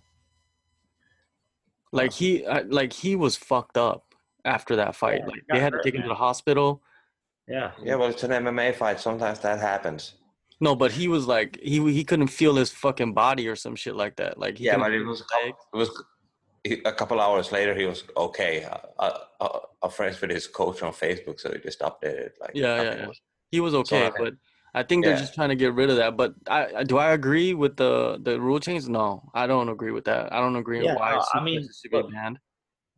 Speaker 1: Like he, uh, like he was fucked up after that fight.
Speaker 3: Yeah,
Speaker 1: like they
Speaker 3: got
Speaker 1: had to
Speaker 3: hurt,
Speaker 1: take him to the hospital.
Speaker 3: Yeah.
Speaker 2: Yeah, well, it's an MMA fight. Sometimes that happens.
Speaker 1: No, but he was like he he couldn't feel his fucking body or some shit like that. Like he
Speaker 2: Yeah,
Speaker 1: couldn't
Speaker 2: but it was
Speaker 1: his
Speaker 2: a couple, it was he- a couple hours later. He was okay. Uh, uh, uh, I'm friends with his coach on Facebook, so he just updated like
Speaker 1: Yeah, yeah, yeah.
Speaker 2: was-
Speaker 1: He was okay,
Speaker 2: okay.
Speaker 1: but I think they're
Speaker 2: Yeah.
Speaker 1: just trying to get rid of that. But I, I do I agree with the the rule change? No, I don't agree with that. I don't agree
Speaker 3: Yeah,
Speaker 1: why
Speaker 3: no, I mean,
Speaker 1: should be banned.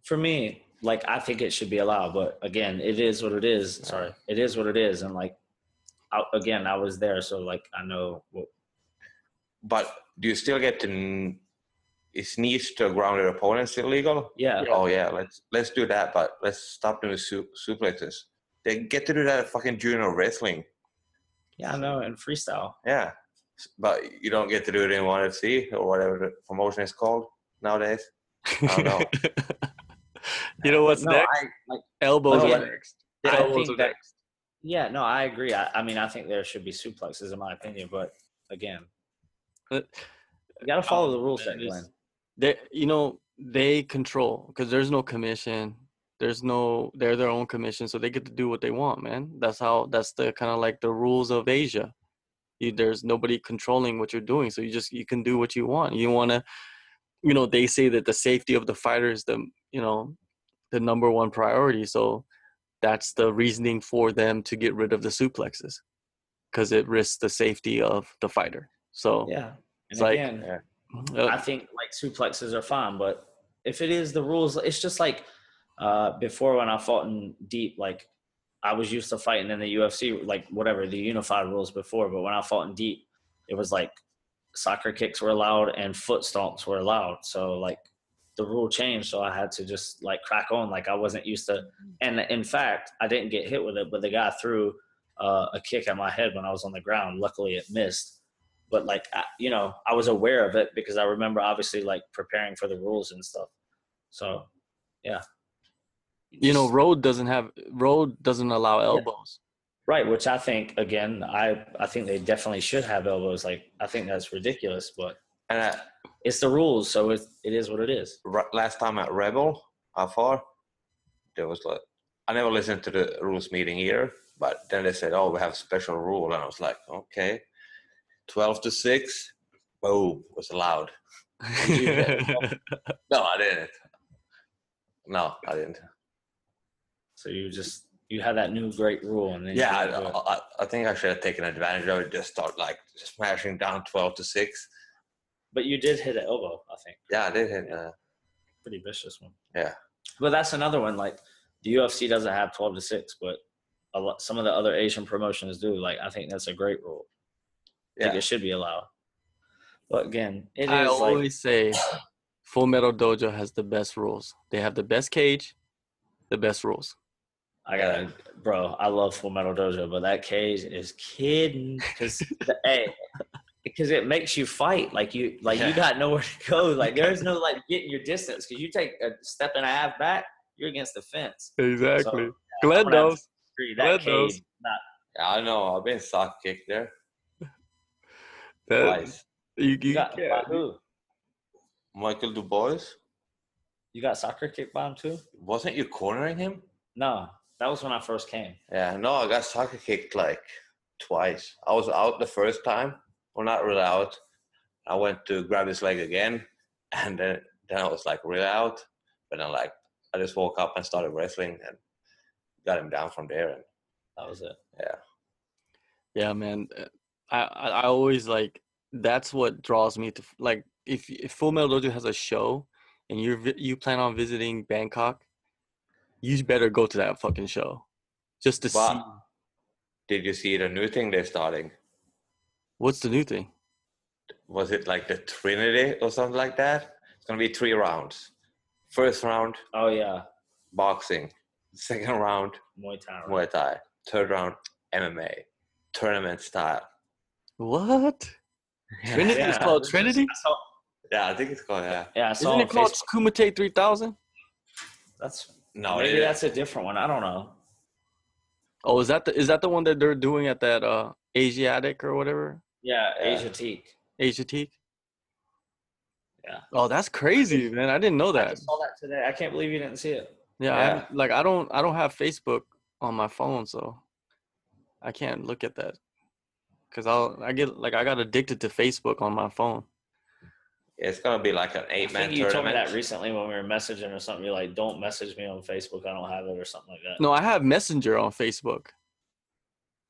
Speaker 3: For me, like I think it should be allowed, but again, it is what it is. Sorry, it is what it is, and like, I, again, I was there, so like I know what.
Speaker 2: But do you still get to? n- Is knees to a grounded opponents illegal? legal?
Speaker 3: Yeah,
Speaker 2: Oh yeah, let's let's do that. But let's stop doing the su- suplexes. They get to do that at fucking junior wrestling.
Speaker 3: yeah, I know, and freestyle.
Speaker 2: Yeah, but you don't get to do it in one FC or whatever the promotion is called nowadays. I don't know. <laughs>
Speaker 1: you know what's
Speaker 3: no,
Speaker 1: next?
Speaker 3: I like.
Speaker 1: Elbows
Speaker 3: Oh,
Speaker 1: are
Speaker 3: yeah.
Speaker 1: next.
Speaker 3: I
Speaker 1: Elbows
Speaker 3: think
Speaker 1: are
Speaker 3: that-
Speaker 1: next.
Speaker 3: Yeah, no, I agree. I, I mean, I think there should be suplexes, in my opinion, but again,
Speaker 1: But-
Speaker 3: you got to follow um, the rules,
Speaker 1: it's-
Speaker 3: Glenn.
Speaker 1: they you know they control because there's no commission there's no they're their own commission so they get to do what they want man that's how that's the kind of like the rules of asia you, there's nobody controlling what you're doing so you just you can do what you want you want to you know they say that the safety of the fighter is the you know the number one priority so that's the reasoning for them to get rid of the suplexes because it risks the safety of the fighter so
Speaker 3: Yeah,
Speaker 1: It's
Speaker 3: and
Speaker 1: like-
Speaker 3: again,
Speaker 1: uh,
Speaker 3: I think like suplexes are fine, but if it is the rules, it's just like uh, before when I fought in deep, like I was used to fighting in the UFC, like whatever the unified rules before. But when I fought in deep, it was like soccer kicks were allowed and foot stomps were allowed. So like the rule changed, so I had to just like crack on. Like I wasn't used to, and in fact, I didn't get hit with it, but the guy threw uh, a kick at my head when I was on the ground. Luckily, it missed. But like I, you know i was aware of it because i remember obviously like preparing for the rules and stuff. So yeah.
Speaker 1: You know road doesn't have road doesn't allow elbows.
Speaker 3: Right which i think again i i think they definitely should have elbows. Like i think that's ridiculous but
Speaker 2: And uh,
Speaker 3: it's the rules so it, it is what it is
Speaker 2: last time at Rebel, how far? There was like, I never listened to the rules meeting either, but then they said, oh, we have a special rule. And I was like, okay. 12 to 6, boom, was allowed. <laughs> No, I didn't. No, I didn't.
Speaker 3: so you just you had that new great rule and then
Speaker 2: Yeah,
Speaker 3: didn't do it.
Speaker 2: I, I, I think I should have taken advantage of it. Just start like smashing down 12 to 6.
Speaker 3: But you did hit an elbow i think
Speaker 2: Yeah, I did hit. Uh,
Speaker 3: pretty vicious one
Speaker 2: Yeah.
Speaker 3: but that's another one like the ufc doesn't have 12 to 6 but a lot, some of the other asian promotions do like i think that's a great rule I think
Speaker 2: yeah.
Speaker 3: it should be allowed. But again, it is
Speaker 1: I
Speaker 3: like
Speaker 1: always say <clears throat> Full Metal Dojo has the best rules. They have the best cage, the best rules.
Speaker 3: I gotta, bro. I love Full Metal Dojo, but that cage is kidding because <laughs> hey, because it makes you fight like you like you got nowhere to go. <laughs> Like there's no like getting your distance because you take a step and a half back, you're against the fence.
Speaker 1: Exactly.
Speaker 3: So,
Speaker 1: Glenn
Speaker 3: gonna have
Speaker 1: knows. Glenn knows.
Speaker 2: yeah, I know. I've been sock kicked there <laughs>
Speaker 1: That,
Speaker 2: twice.
Speaker 1: you,
Speaker 3: you
Speaker 1: you
Speaker 3: got by who?
Speaker 2: Michael Dubois,
Speaker 3: You got soccer kick by him too?
Speaker 2: wasn't you cornering him?
Speaker 3: No, that was when I first came.
Speaker 2: Yeah, no, I got soccer kicked like twice. I was out the first time, well, not really out. I went to grab his leg again, and then then I was like really out. But then like I just woke up and started wrestling and got him down from there. And
Speaker 3: That was it.
Speaker 1: Yeah, Yeah, man. uh, I, I I always like that's what draws me to like if if Full Metal Dojo has a show and you you plan on visiting Bangkok, you better go to that fucking show, just to see
Speaker 2: did you see the new thing they're starting?
Speaker 1: What's the new thing.
Speaker 2: Was it like the Trinity or something like that? It's gonna be three rounds. First round
Speaker 3: Oh yeah,
Speaker 2: boxing, second round
Speaker 3: Muay Thai. right?
Speaker 2: Muay Thai, third round MMA, tournament style.
Speaker 1: What? Trinity is
Speaker 3: Yeah.
Speaker 1: called Trinity.
Speaker 3: I
Speaker 2: Yeah, I think it's called yeah.
Speaker 3: yeah, I
Speaker 1: Isn't it called
Speaker 3: Facebook.
Speaker 1: Kumite Three Thousand?
Speaker 3: That's
Speaker 2: No,
Speaker 3: maybe
Speaker 2: it-
Speaker 3: that's a different one. I don't know.
Speaker 1: Oh, is that the is that the one that they're doing at that uh Asiatique or whatever?
Speaker 3: Yeah,
Speaker 2: Yeah.
Speaker 1: Asiatique.
Speaker 3: Yeah.
Speaker 1: Oh, that's crazy, man. I didn't know
Speaker 3: I
Speaker 1: that.
Speaker 3: just saw that today. I can't believe you didn't see it.
Speaker 1: Yeah,
Speaker 2: Yeah.
Speaker 1: haven't- like I don't I don't have Facebook on my phone, so I can't look at that. Cause I'll I get like I got addicted to Facebook on my phone.
Speaker 2: it's gonna be like an eight man
Speaker 3: think you told me that recently when we were messaging or something. You're like, "Don't message me on Facebook. I don't have it," or something like that.
Speaker 1: No, I have Messenger on Facebook.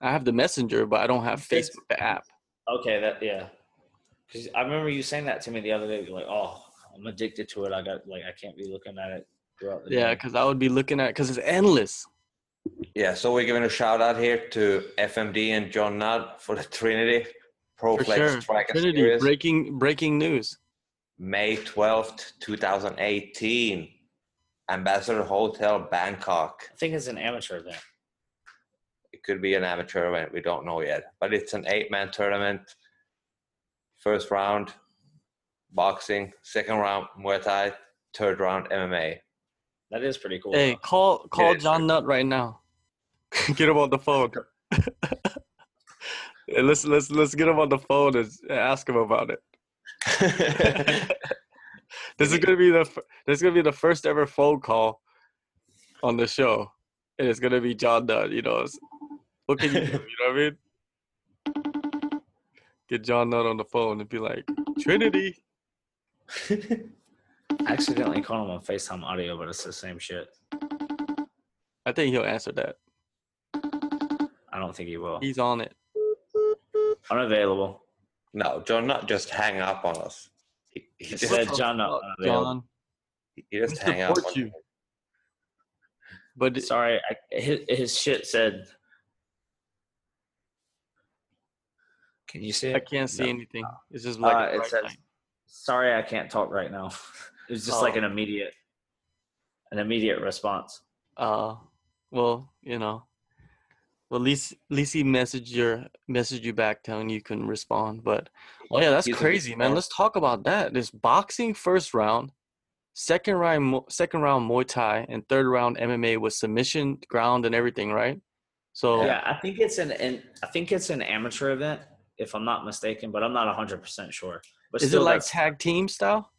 Speaker 1: I have the Messenger, but I don't have Facebook the app.
Speaker 3: Okay, that yeah. 'Cause I remember you saying that to me the other day. You're like, "Oh, I'm addicted to it. I got like I can't be looking at it throughout the
Speaker 1: Yeah, because I would be looking at because it's endless.
Speaker 2: Yeah, so we're giving a shout out here to FMD and John Nutt for the Trinity Pro
Speaker 1: For
Speaker 2: Flex
Speaker 1: sure.
Speaker 2: Striker
Speaker 1: Trinity
Speaker 2: Series,
Speaker 1: breaking breaking news.
Speaker 2: May twelfth, two thousand eighteen. Ambassador Hotel, Bangkok.
Speaker 3: I think it's an amateur event.
Speaker 2: It could be an amateur event. We don't know yet, but it's an eight-man tournament. First round, boxing. Second round, Muay Thai. Third round, MMA.
Speaker 3: That is pretty cool.
Speaker 1: Hey,
Speaker 3: though.
Speaker 1: call call
Speaker 2: is.
Speaker 1: John Nutt right now. <laughs> get him on the phone. Yeah, <laughs> let's let's let's get him on the phone and ask him about it. <laughs> This is gonna be the this is gonna be the first ever phone call on the show, and it's gonna be John Nutt. You know, it's- what can you do? You know what I mean? Get John Nutt on the phone and be like, Trinity. <laughs>
Speaker 3: I accidentally called him on FaceTime audio, but it's the same shit.
Speaker 1: I think he'll answer that.
Speaker 3: I don't think he will.
Speaker 1: He's on it.
Speaker 3: Unavailable.
Speaker 2: no, John Nutt just hang up on us. He, he just,
Speaker 3: said John Nutt
Speaker 1: fuck,
Speaker 3: unavailable.
Speaker 1: John.
Speaker 2: he just hang up on
Speaker 1: you. But
Speaker 3: Sorry, I, his, his shit said. Can you see it?
Speaker 1: I can't see
Speaker 3: No.
Speaker 1: anything. It's just like
Speaker 3: Uh, it says,
Speaker 1: light.
Speaker 3: "Sorry, I can't talk right now." <laughs> It was just like
Speaker 1: Oh.
Speaker 3: an immediate, an immediate response.
Speaker 1: Uh, well, you know, well, at least at least he messaged your messaged you back telling you couldn't respond. But oh yeah, that's
Speaker 2: He's
Speaker 1: crazy, man. Let's talk about that. This boxing first round, second round, second round Muay Thai, and third round MMA with submission, ground, and everything, right? So
Speaker 3: Yeah, I think it's an, an I think it's an amateur event, if I'm not mistaken, but I'm not 100 percent sure. But
Speaker 1: is it like tag team style?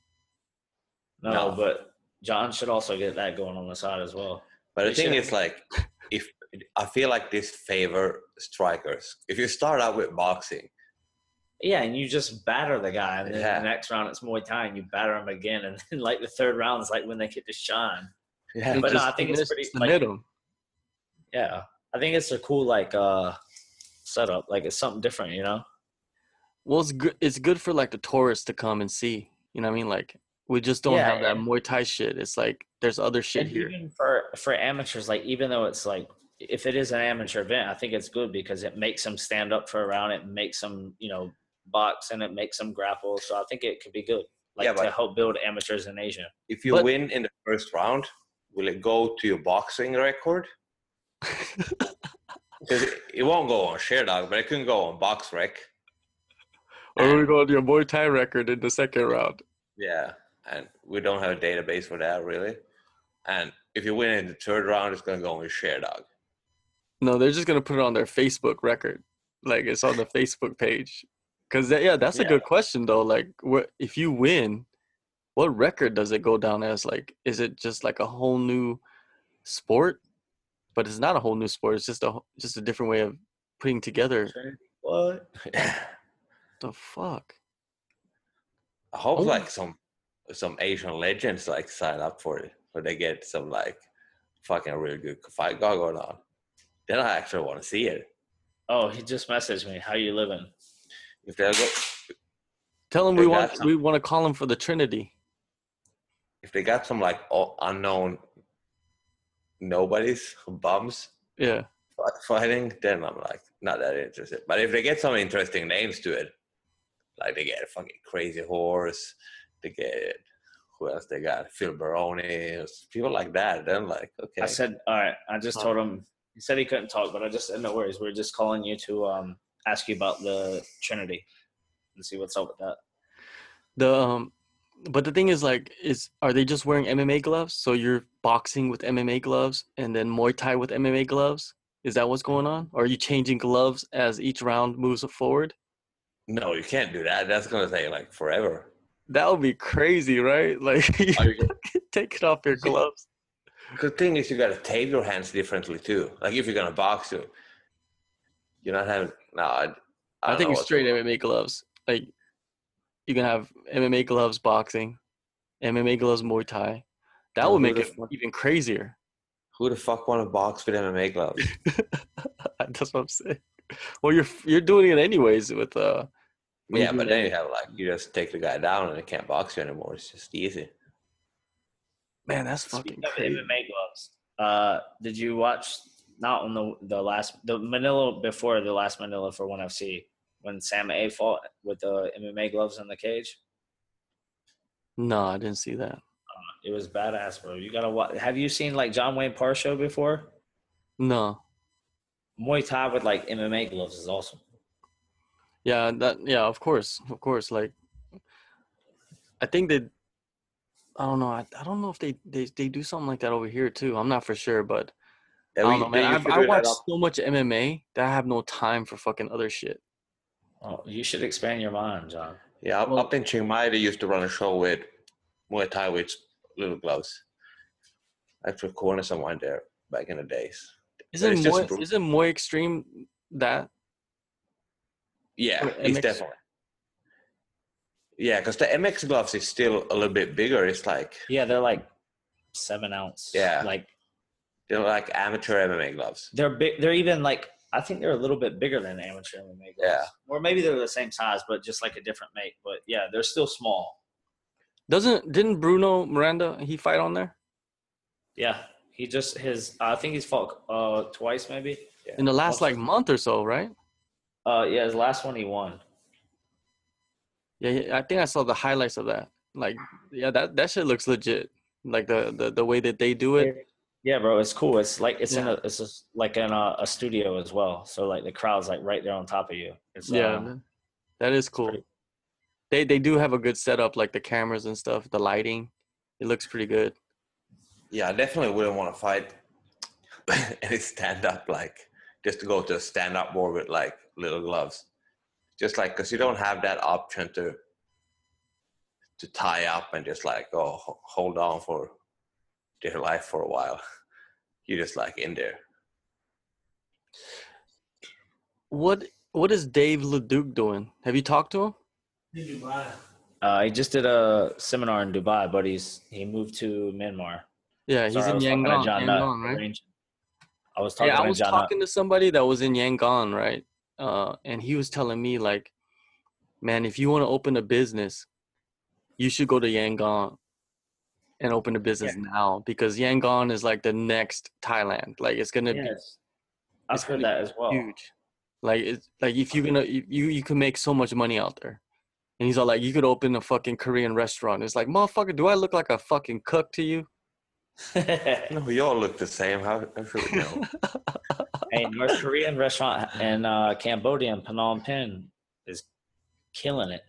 Speaker 3: no,
Speaker 2: No.
Speaker 3: But John should also get that going on the side as well.
Speaker 2: But the
Speaker 3: They
Speaker 2: thing
Speaker 3: should.
Speaker 2: is, like, <laughs> if I feel like this favor strikers. If you start out with boxing,
Speaker 3: Yeah, and you just batter the guy, and then
Speaker 2: Yeah.
Speaker 3: the next round it's Muay Thai, and you batter him again, and then <laughs> like the third round is like when they get to shine.
Speaker 2: yeah,
Speaker 3: But no, I think it's pretty,
Speaker 1: submit
Speaker 3: like-
Speaker 1: 'em.
Speaker 3: Yeah, I think it's a cool like uh setup. Like it's something different, you know.
Speaker 1: Well, it's good. It's good for like the tourists to come and see. You know what I mean? Like we just don't
Speaker 3: Yeah,
Speaker 1: have that
Speaker 3: and-
Speaker 1: Muay Thai shit. It's like there's other shit
Speaker 3: And
Speaker 1: here.
Speaker 3: even for for amateurs, like even though it's like if it is an amateur event, I think it's good because it makes them stand up for a round. It makes them you know box and it makes them grapple. So I think it could be good, like
Speaker 2: Yeah,
Speaker 3: to help build amateurs in Asia.
Speaker 2: if you
Speaker 1: But-
Speaker 2: win in the first round, will it go to your boxing record? <laughs> 'Cause it, it won't go on Sherdog, but it can go on BoxRec.
Speaker 1: or we go to your Muay Thai record in the second round.
Speaker 2: Yeah, and we don't have a database for that really. And if you win in the third round, it's gonna go on your Sherdog.
Speaker 1: No, they're just gonna put it on their Facebook record, like it's on the Facebook page. Cause that, yeah, that's a
Speaker 3: Yeah.
Speaker 1: good question though. Like, what if you win? What record does it go down as? Like, is it just like a whole new sport? But it's not a whole new sport. It's just a just a different way of putting together.
Speaker 3: What? <laughs>
Speaker 1: The fuck?
Speaker 2: I hope
Speaker 1: Oh.
Speaker 2: like some some Asian legends like sign up for it, or they get some like fucking real good fight guy going on. Then I actually want to see it.
Speaker 3: Oh, he just messaged me. How you living?
Speaker 2: If they go,
Speaker 1: Tell
Speaker 2: him
Speaker 1: we want
Speaker 2: some-
Speaker 1: we want to call him for the Trinity.
Speaker 2: if they got some like o- unknown nobodies bums
Speaker 1: Yeah.
Speaker 2: fighting, then I'm like not that interested. But if they get some interesting names to it, like they get a fucking crazy horse, they get who else they got? Phil Baroni, people like that. Then like okay,
Speaker 3: I said, all right. I just
Speaker 1: Huh.
Speaker 3: told him. He said he couldn't talk, but I just said no worries. We're just calling you to um ask you about the Trinity and see what's up with that.
Speaker 1: The um but the thing is like is are they just wearing MMA gloves? So you're boxing with MMA gloves and then Muay Thai with MMA gloves? Is that what's going on? Or are you changing gloves as each round moves forward?
Speaker 2: No, you can't do that. That's gonna take like forever.
Speaker 1: That would be crazy, right? <laughs> Like you- <laughs> taking off your <laughs> gloves.
Speaker 2: The thing is, you gotta tape your hands differently too. Like if you're gonna box, you, you're not having. No, I, I,
Speaker 1: I, think it's straight. MMA gloves. Like you can have MMA gloves boxing, MMA gloves Muay Thai. That
Speaker 2: Well,
Speaker 1: would make it
Speaker 2: fuck-
Speaker 1: even crazier.
Speaker 2: Who the fuck want to box with MMA gloves? <laughs>
Speaker 1: That's what I'm saying. Well, you're you're doing it anyways with uh.
Speaker 2: yeah, but
Speaker 1: it
Speaker 2: then you have like you just take the guy down and they can't box you anymore. It's just easy.
Speaker 1: man, that's fucking
Speaker 3: Speaking of
Speaker 1: crazy.
Speaker 3: MMA gloves, uh, did you watch not on the the last the Manila before the last Manila for one FC when Sam A fought with the MMA gloves in the cage?
Speaker 1: No, I didn't see that.
Speaker 3: Uh, it was badass, bro. You gotta watch. Have you seen like John Wayne Parr show before?
Speaker 1: No.
Speaker 3: Muay Thai with like MMA gloves is awesome.
Speaker 1: Yeah, that yeah, of course, of course. Like, I think they, I don't know. I, I don't know if they, they they do something like that over here too. I'm not for sure, but
Speaker 2: Yeah,
Speaker 1: I don't know, man. I, I watch so much MMA that I have no time for fucking other shit.
Speaker 3: Oh, you should expand your mind, John.
Speaker 2: Yeah, up,
Speaker 1: Well-
Speaker 2: up in Chiang Mai, they used to run a show with Muay Thai with little gloves. That's with corner someone there back in the days.
Speaker 1: Isn't
Speaker 2: it's just
Speaker 1: isn't Muay Extreme that?
Speaker 2: Yeah,
Speaker 1: Or
Speaker 2: he's
Speaker 1: MX.
Speaker 2: definitely. Yeah, because the MX gloves is still a little bit bigger. It's like
Speaker 3: Yeah, they're like seven ounce.
Speaker 2: Yeah.
Speaker 3: like
Speaker 2: they're like amateur MMA gloves.
Speaker 3: they're big. They're even like I think they're a little bit bigger than amateur MMA gloves.
Speaker 2: Yeah.
Speaker 3: or maybe they're the same size, but just like a different make. But yeah, they're still small.
Speaker 1: Doesn't didn't Bruno Miranda he fight on there
Speaker 3: Yeah, he just his. I think he's fought uh twice maybe.
Speaker 1: in the last like month or so, right?
Speaker 3: Uh, yeah, his last one he won.
Speaker 1: Yeah, yeah, I think I saw the highlights of that. Like, yeah, that that shit looks legit. Like the the, the way that they do it.
Speaker 3: Yeah, bro, it's cool. It's like it's in a it's just like in a, a studio as well. So like the crowd's like right there on top of you. It's,
Speaker 1: Yeah,
Speaker 3: um,
Speaker 1: man. that is cool.
Speaker 3: pretty-
Speaker 1: They they do have a good setup, like the cameras and stuff, the lighting. It looks pretty good.
Speaker 2: Yeah, I definitely wouldn't want to fight <laughs> any stand up like just to go to a stand up war with like little gloves. Just like because you don't have that option to to tie up and just like oh hold on for dear life for a while. <laughs> You're just like in there.
Speaker 1: What what is Dave Leduc doing? Have you talked to him?
Speaker 3: In Uh, he just did a seminar in Dubai, but he's he moved to Myanmar.
Speaker 1: Yeah, he's
Speaker 3: Sorry,
Speaker 1: in
Speaker 3: was talking to
Speaker 1: Yangon,
Speaker 3: John
Speaker 1: Yangon, right?
Speaker 3: arranging- I was talking
Speaker 1: Yeah, I
Speaker 3: to
Speaker 1: was
Speaker 3: John Nutt.
Speaker 1: talking to somebody that was in Yangon, right? Uh, and he was telling me like, man, if you want to open a business, you should go to Yangon and open a business now because Yangon is like the next Thailand. Like it's gonna
Speaker 3: Yes. I've heard that as well.
Speaker 1: be huge. Like it's like if you're gonna you you you can make so much money out there. And he's all like, you could open a fucking Korean restaurant. It's like, motherfucker, do I look like a fucking cook to you? <laughs>
Speaker 2: No, we all look the same. How, how should we know? <laughs>
Speaker 3: hey, North Korean restaurant in uh, Cambodia in Phnom Penh is killing it.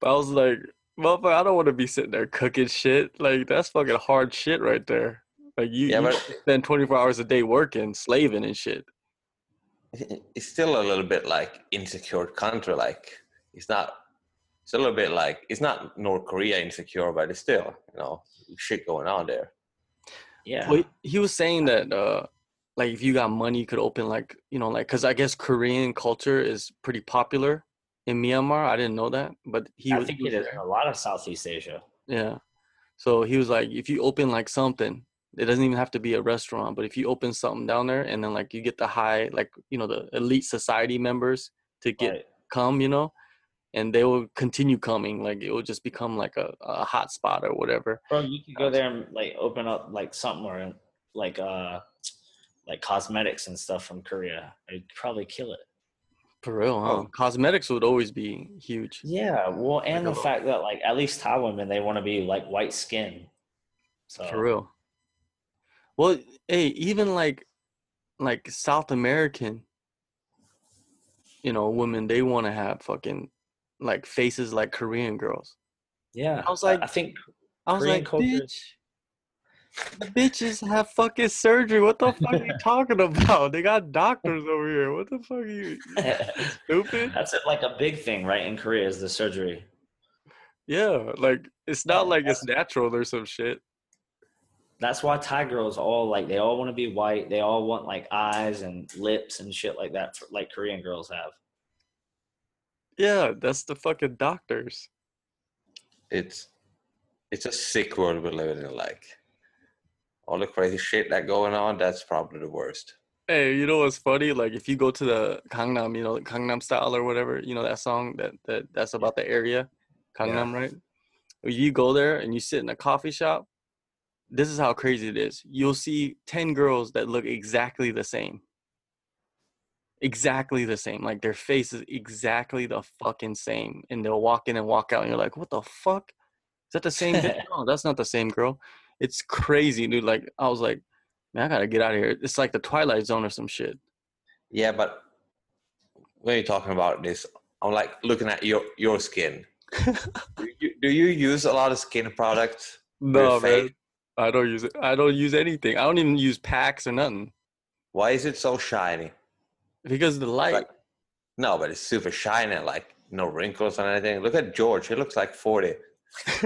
Speaker 1: But I was like, motherfucker, I don't want to be sitting there cooking shit. Like that's fucking hard shit right there. Like you,
Speaker 2: Yeah,
Speaker 1: you
Speaker 2: but-
Speaker 1: spend 24 hours a day working, slaving and shit. <laughs>
Speaker 2: it's still a little bit like insecure country. Like it's not. It's a little bit like it's not North Korea insecure, but it's still you know shit going on there.
Speaker 3: Yeah.
Speaker 1: Well, he was saying that, uh, like, if you got money, you could open like, you know, like, cause I guess Korean culture is pretty popular in Myanmar. I didn't know that, but he
Speaker 3: I
Speaker 1: was,
Speaker 3: think
Speaker 1: he
Speaker 3: it is in a lot of Southeast Asia.
Speaker 1: Yeah. So he was like, if you open like something, it doesn't even have to be a restaurant, but if you open something down there and then like you get the high, like, you know, the elite society members to get
Speaker 3: Right.
Speaker 1: come, you know, and they will continue coming. Like it will just become like a, a hot spot or whatever.
Speaker 3: Bro, you could go there and like open up like something or like uh like cosmetics and stuff from Korea. It'd probably kill it.
Speaker 1: For real, huh?
Speaker 2: Oh.
Speaker 1: Cosmetics would always be huge.
Speaker 3: Yeah, well, and
Speaker 1: Like
Speaker 3: the fact that like at least Thai women they want to be like white skin. So
Speaker 1: For real. Well, hey, even like like South American, you know, women they want to have fucking like faces like Korean girls.
Speaker 3: Yeah,
Speaker 1: I was like-
Speaker 3: I think
Speaker 1: I was
Speaker 3: Korean
Speaker 1: like,
Speaker 3: culture-
Speaker 1: bitch, the bitches have fucking surgery. What the fuck are you <laughs> talking about? They got doctors over here. What the fuck are you <laughs> stupid?
Speaker 3: that's like a big thing, right? In Korea is the surgery.
Speaker 1: Yeah, like it's not like it's natural or some shit.
Speaker 3: That's why Thai girls all like they all want to be white. They all want like eyes and lips and shit like that, for, like Korean girls have.
Speaker 1: Yeah, that's the fucking doctors.
Speaker 2: It's it's a sick world we're living in. Like all the crazy shit that going on. That's probably the worst.
Speaker 1: Hey, you know what's funny? Like if you go to the Gangnam, you know, Gangnam style or whatever, you know that song that that that's about the area, Gangnam, right? If you go there and you sit in a coffee shop, this is how crazy it is. You'll see 10 girls that look exactly the same. Exactly the same. Like their face is exactly the fucking same. And they'll walk in and walk out and you're like, "What the fuck? Is that the same <laughs> bitch?" No, that's not the same girl. It's crazy, dude. Like I was like, "Man, I got to get out of here." It's like the Twilight Zone or some shit.
Speaker 2: Yeah, but when you're talking about this, I'm like looking at your your skin. <laughs> do, you, do you use a lot of skin products?
Speaker 1: No, man. I don't use it. I don't use anything. I don't even use packs or nothing
Speaker 2: Why is it so shiny?
Speaker 1: because of the light.
Speaker 2: Like, no, but it's super shiny, like no wrinkles or anything. Look at George; he looks like forty. <laughs>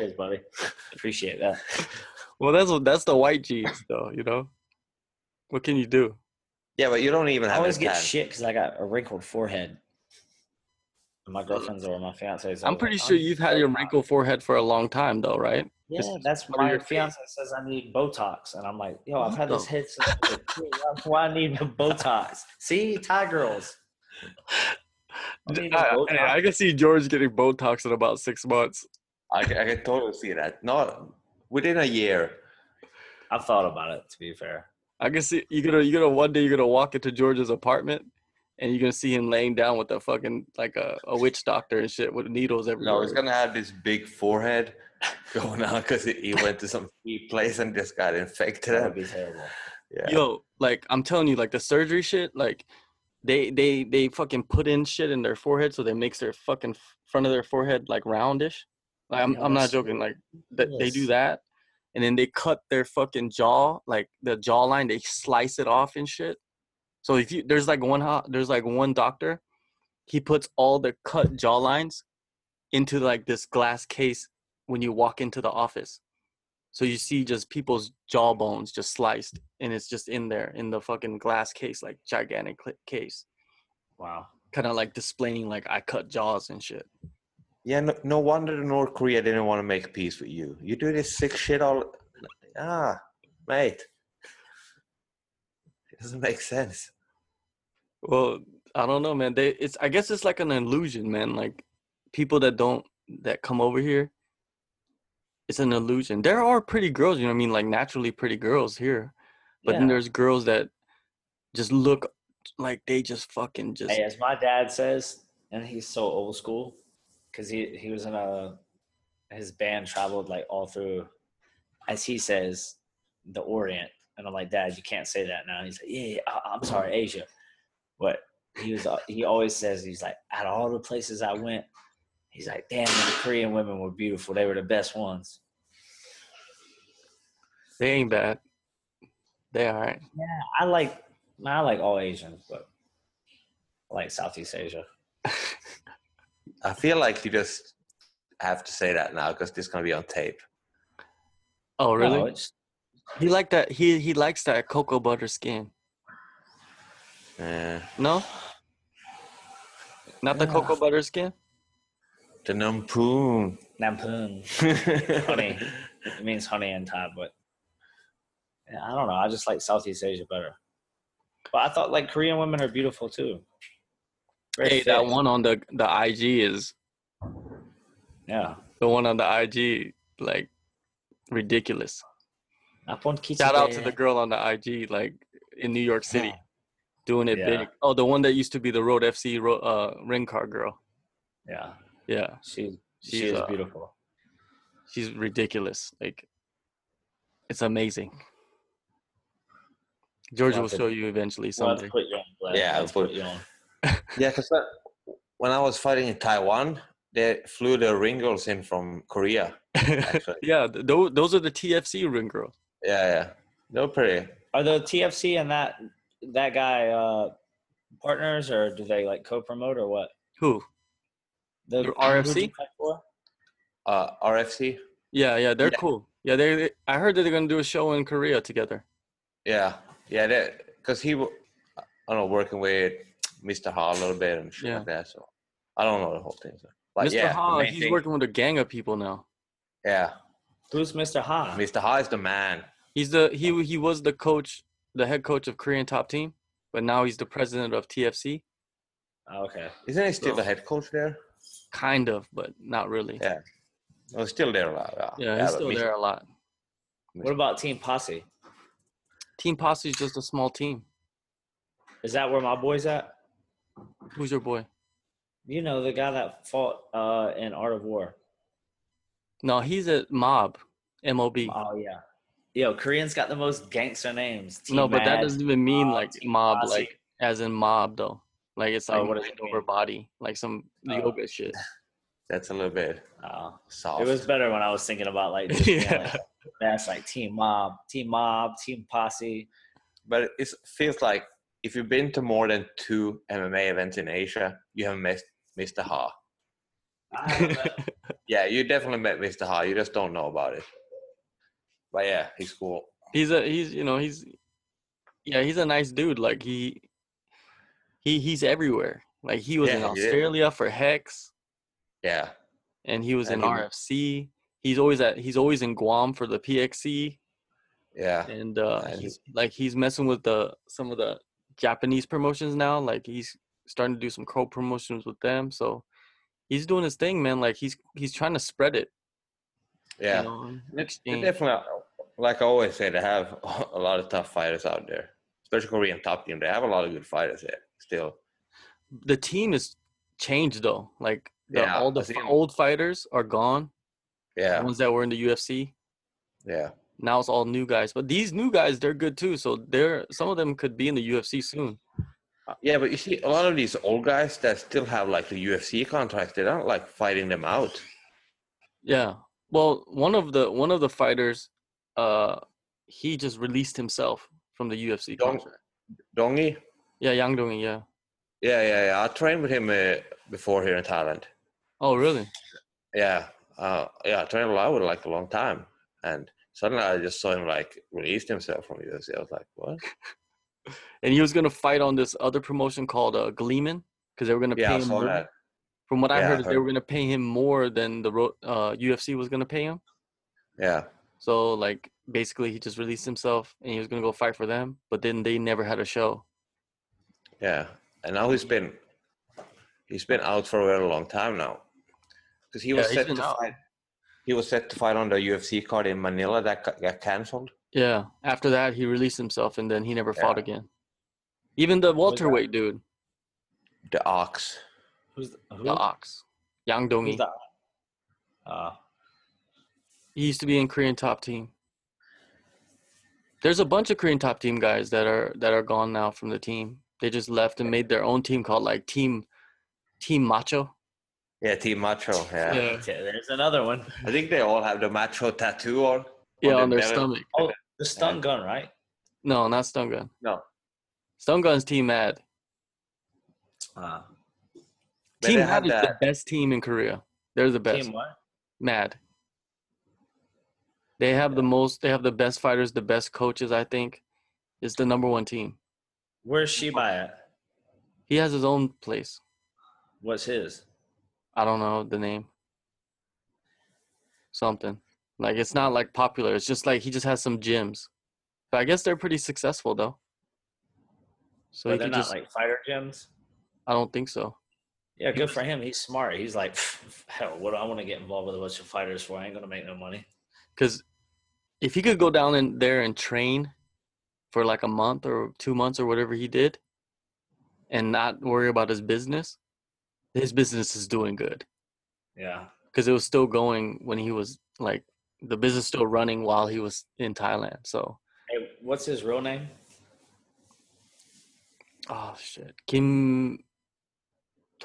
Speaker 3: Cheers, buddy. <laughs> Appreciate that. <laughs>
Speaker 1: well, that's what that's the white genes, though. You know, what can you do?
Speaker 2: Yeah, but you don't even have.
Speaker 3: I
Speaker 2: have
Speaker 3: always get
Speaker 2: tan.
Speaker 3: shit because I got a wrinkled forehead. My girlfriend's or my fiance's.
Speaker 1: I'm pretty
Speaker 3: like,
Speaker 1: sure
Speaker 3: "Oh,
Speaker 1: you've had your wrinkled forehead for a long time, though, right?
Speaker 3: Yeah,
Speaker 1: This
Speaker 3: that's
Speaker 1: part of
Speaker 3: my
Speaker 1: your face.
Speaker 3: fiance says I need Botox, and I'm like, yo, I've had this
Speaker 1: the-
Speaker 3: head since I was a <laughs> kid. That's why I need Botox. See, Thai girls. I
Speaker 1: D-
Speaker 3: need
Speaker 1: I, I- I can see George getting Botox in about six months.
Speaker 2: I, can- I can totally see that. Not within a year.
Speaker 3: I've thought about it. To be fair,
Speaker 1: I can see you're gonna you're gonna one day you're gonna walk into George's apartment and you're gonna see him laying down with a fucking like a, a witch doctor and shit with needles everywhere.
Speaker 2: No, he's gonna have this big forehead <laughs> going on because he went to some cheap place and just got infected.
Speaker 3: that would be terrible.
Speaker 2: yeah.
Speaker 1: Yo, like I'm telling you, like the surgery shit, like they they they fucking put in shit in their forehead so they makes their fucking front of their forehead like roundish. Like I'm I'm not joking. Like that they do that, and then they cut their fucking jaw, like the jawline, they slice it off and shit. So if you there's like one ho- there's like one doctor, he puts all the cut jawlines into like this glass case when you walk into the office. So you see just people's jawbones just sliced, and it's just in there in the fucking glass case, like gigantic case,
Speaker 3: Wow.
Speaker 1: kind of like displaying like I cut jaws and shit.
Speaker 2: Yeah, no, no wonder North Korea didn't want to make peace with you. You do this sick shit all. Ah, mate. It doesn't make sense.
Speaker 1: Well, I don't know, man. They it's I guess it's like an illusion, man. Like people that don't that come over here, it's an illusion. There are pretty girls, you know what I mean, like naturally pretty girls here. But then there's girls that just look like they just fucking just
Speaker 3: Hey, as my dad says, and he's so old school, because he he was in a his band traveled like all through, as he says, the Orient. And I'm like, Dad, you can't say that now. He's like, Yeah, yeah I, I'm sorry, Asia. But he was uh, he always says he's like, out of all the places I went, he's like, damn, the Korean women were beautiful. They were the best ones.
Speaker 1: they ain't bad. They all right.
Speaker 3: Yeah, I like I like all Asians, but I like Southeast Asia. <laughs>
Speaker 2: I feel like you just have to say that now because this is gonna be on tape.
Speaker 1: Oh really?
Speaker 3: No,
Speaker 1: He like that. He he likes that cocoa butter skin.
Speaker 2: Uh,
Speaker 1: No, not the
Speaker 3: Yeah.
Speaker 1: cocoa butter skin.
Speaker 2: the numpoon.
Speaker 3: Nampoon. <laughs> honey. It means honey in Thai, but yeah, I don't know. I just like Southeast Asia better. But I thought like Korean women are beautiful too. Very
Speaker 1: Hey, that one on the the IG is
Speaker 3: Yeah.
Speaker 1: the one on the IG like ridiculous. Shout out to the girl on the IG like in New York City doing it
Speaker 3: Yeah.
Speaker 1: big. Oh, the one that used to be the Road FC ro- uh ring car girl.
Speaker 3: Yeah.
Speaker 1: Yeah,
Speaker 3: She she
Speaker 1: She's,
Speaker 3: is
Speaker 1: uh,
Speaker 3: beautiful.
Speaker 1: she's ridiculous. Like it's amazing. Georgia
Speaker 3: We'll
Speaker 1: will
Speaker 3: have to-
Speaker 1: show you eventually
Speaker 3: We'll have to
Speaker 1: someday.
Speaker 3: put you on.
Speaker 2: Yeah,
Speaker 3: Let's
Speaker 2: I'll
Speaker 3: put
Speaker 2: put-
Speaker 3: you on.
Speaker 2: Yeah, because when I was fighting in Taiwan, they flew the ring girls in from Korea. Actually, <laughs>
Speaker 1: yeah, th- those those are the TFC ring girls.
Speaker 2: yeah, yeah, they're pretty.
Speaker 3: Are the TFC and that that guy uh, partners, or do they like co-promote or what?
Speaker 1: Who?
Speaker 3: The
Speaker 1: They're RFC?
Speaker 3: who'd you fight for?
Speaker 2: Uh, RFC.
Speaker 1: Yeah, yeah, they're
Speaker 2: Yeah.
Speaker 1: cool. Yeah, they. they- I heard that they're gonna do a show in Korea together.
Speaker 2: Yeah, yeah, that because he, wa- I don't know, working with Mr. Ha a little bit and shit
Speaker 1: Yeah.
Speaker 2: like that. So I don't know the whole thing. So. But
Speaker 1: Mr.
Speaker 2: yeah,
Speaker 1: Ha, he's
Speaker 2: thing-
Speaker 1: working with a gang of people now.
Speaker 2: Yeah,
Speaker 3: Who's Mr. Ha?
Speaker 2: Mr. Ha is the man.
Speaker 1: He's the he he was the coach, the head coach of Korean top team, but now he's the president of TFC.
Speaker 3: Oh, okay.
Speaker 2: Isn't he still
Speaker 1: So-
Speaker 2: the head coach there?
Speaker 1: Kind of, but not really.
Speaker 2: Yeah. Oh, still there a lot. Yeah,
Speaker 1: Yeah, he's still
Speaker 2: Mr.
Speaker 1: there a lot.
Speaker 3: What about Team Posse?
Speaker 1: Team Posse is just a small team.
Speaker 3: Is that where my boy's at?
Speaker 1: Who's your boy?
Speaker 3: You know the guy that fought uh, in Art of War.
Speaker 1: No, he's a Mob, M O B.
Speaker 3: Oh yeah. Yo, Koreans got the most gangster names. Team
Speaker 1: No, but that doesn't even mean
Speaker 3: Mob,
Speaker 1: like
Speaker 3: Team
Speaker 1: mob,
Speaker 3: Posse.
Speaker 1: like as in mob though. Like it's
Speaker 3: Oh,
Speaker 1: like
Speaker 3: what it
Speaker 1: over body, like some
Speaker 3: Oh.
Speaker 1: yoga shit. <laughs>
Speaker 2: That's a little bit
Speaker 3: Oh.
Speaker 2: soft.
Speaker 3: It was better when I was thinking about like <laughs> just being
Speaker 1: Yeah.
Speaker 3: like that's like Team Mob, Team Mob, Team Posse.
Speaker 2: but it feels like if you've been to more than two MMA events in Asia, you have missed Mr. Ha. <laughs> Yeah, you definitely met Mr. Ha. You just don't know about it. But yeah, he's cool.
Speaker 1: he's a he's you know he's yeah he's a nice dude. Like he he he's everywhere. Like he was in
Speaker 2: Yeah, he is.
Speaker 1: Australia for Hex,
Speaker 2: Yeah,
Speaker 1: and he was in
Speaker 2: he-
Speaker 1: RFC. He's always at he's always in Guam for the PXC,
Speaker 2: yeah,
Speaker 1: and uh,
Speaker 2: And
Speaker 1: he's like he's messing with the some of the Japanese promotions now. Like he's starting to do some co promotions with them. So he's doing his thing, man. Like he's he's trying to spread it.
Speaker 2: yeah.
Speaker 1: You know,
Speaker 2: they definitely, uh, like I always say, they have <laughs> a lot of tough fighters out there, especially Korean top team. They have a lot of good fighters there still.
Speaker 1: the team is changed though. Like the,
Speaker 2: Yeah,
Speaker 1: all the
Speaker 2: I see
Speaker 1: f-
Speaker 2: 'em.
Speaker 1: old fighters are gone.
Speaker 2: Yeah,
Speaker 1: The ones that were in the UFC.
Speaker 2: yeah,
Speaker 1: Now it's all new guys. But these new guys, they're good too. So they're some of them could be in the UFC soon.
Speaker 2: yeah. But you see, a lot of these old guys that still have like the UFC contracts, they don't like fighting them out.
Speaker 1: Yeah. Well, one of the one of the fighters, uh, he just released himself from the UFC
Speaker 2: Dong-
Speaker 1: contract.
Speaker 2: Dongi,
Speaker 1: Yeah, Yang Dong. Yeah.
Speaker 2: yeah, yeah, yeah. I trained with him uh, before here in Thailand.
Speaker 1: Oh, really?
Speaker 2: Yeah, uh, yeah. I trained a lot with like a long time, and suddenly I just saw him like released himself from UFC. I was like, what? <laughs>
Speaker 1: And he was gonna fight on this other promotion called uh, Gleeman because they were gonna
Speaker 2: Yeah,
Speaker 1: pay
Speaker 2: I
Speaker 1: him
Speaker 2: saw
Speaker 1: more.
Speaker 2: that.
Speaker 1: From what I
Speaker 2: Yeah, I
Speaker 1: heard, they were gonna pay him more than the uh, UFC was gonna pay him.
Speaker 2: Yeah,
Speaker 1: So like basically, he just released himself and he was gonna go fight for them. But then they never had a show.
Speaker 2: yeah. And now he's been he's been out for a very long time now, because he was
Speaker 1: he's
Speaker 2: set to
Speaker 1: out.
Speaker 2: fight. He was set to fight on the UFC card in Manila that got, got canceled.
Speaker 1: Yeah. After that, he released himself and then he never fought again. Even the welterweight dude,
Speaker 2: The Ox.
Speaker 3: Who's the, who?
Speaker 1: the Ox, Yang Dongi,
Speaker 3: Who's? Uh,
Speaker 1: he used to be in Korean top team. There's a bunch of Korean top team guys that are that are gone now from the team. They just left and made their own team called like Team Team Macho.
Speaker 2: Yeah, Team Macho. Yeah.
Speaker 1: Yeah.
Speaker 3: okay, there's another one.
Speaker 2: I think they all have the Macho tattoo on.
Speaker 1: Yeah,
Speaker 2: their
Speaker 1: on their
Speaker 2: belly.
Speaker 1: stomach.
Speaker 3: Oh, the stun gun, right?
Speaker 1: No, not Stun Gun.
Speaker 2: No.
Speaker 1: Stun Gun's Team Mad.
Speaker 3: Uh,
Speaker 2: But
Speaker 1: Team
Speaker 2: they
Speaker 1: Mad is the best team in Korea. They're the best.
Speaker 3: team what?
Speaker 1: Mad. They have the most. They have the best fighters, the best coaches. I think, it's the number one team.
Speaker 3: Where's Shiba at?
Speaker 1: He has his own place.
Speaker 3: What's his?
Speaker 1: I don't know the name. Something like it's not like popular. It's just like he just has some gyms. But I guess they're pretty successful though. So
Speaker 3: But they're not
Speaker 1: just.
Speaker 3: like fighter gyms.
Speaker 1: I don't think so.
Speaker 3: Yeah, good for him. He's smart. He's like, <laughs> hell, what do I want to get involved with a bunch of fighters for? I ain't gonna make no money.
Speaker 1: Because if he could go down in there and train for like a month or two months or whatever he did, and not worry about his business, his business is doing good.
Speaker 3: Yeah.
Speaker 1: Because it was still going when he was like the business still running while he was in Thailand. So
Speaker 3: Hey, what's his real name?
Speaker 1: oh shit, Kim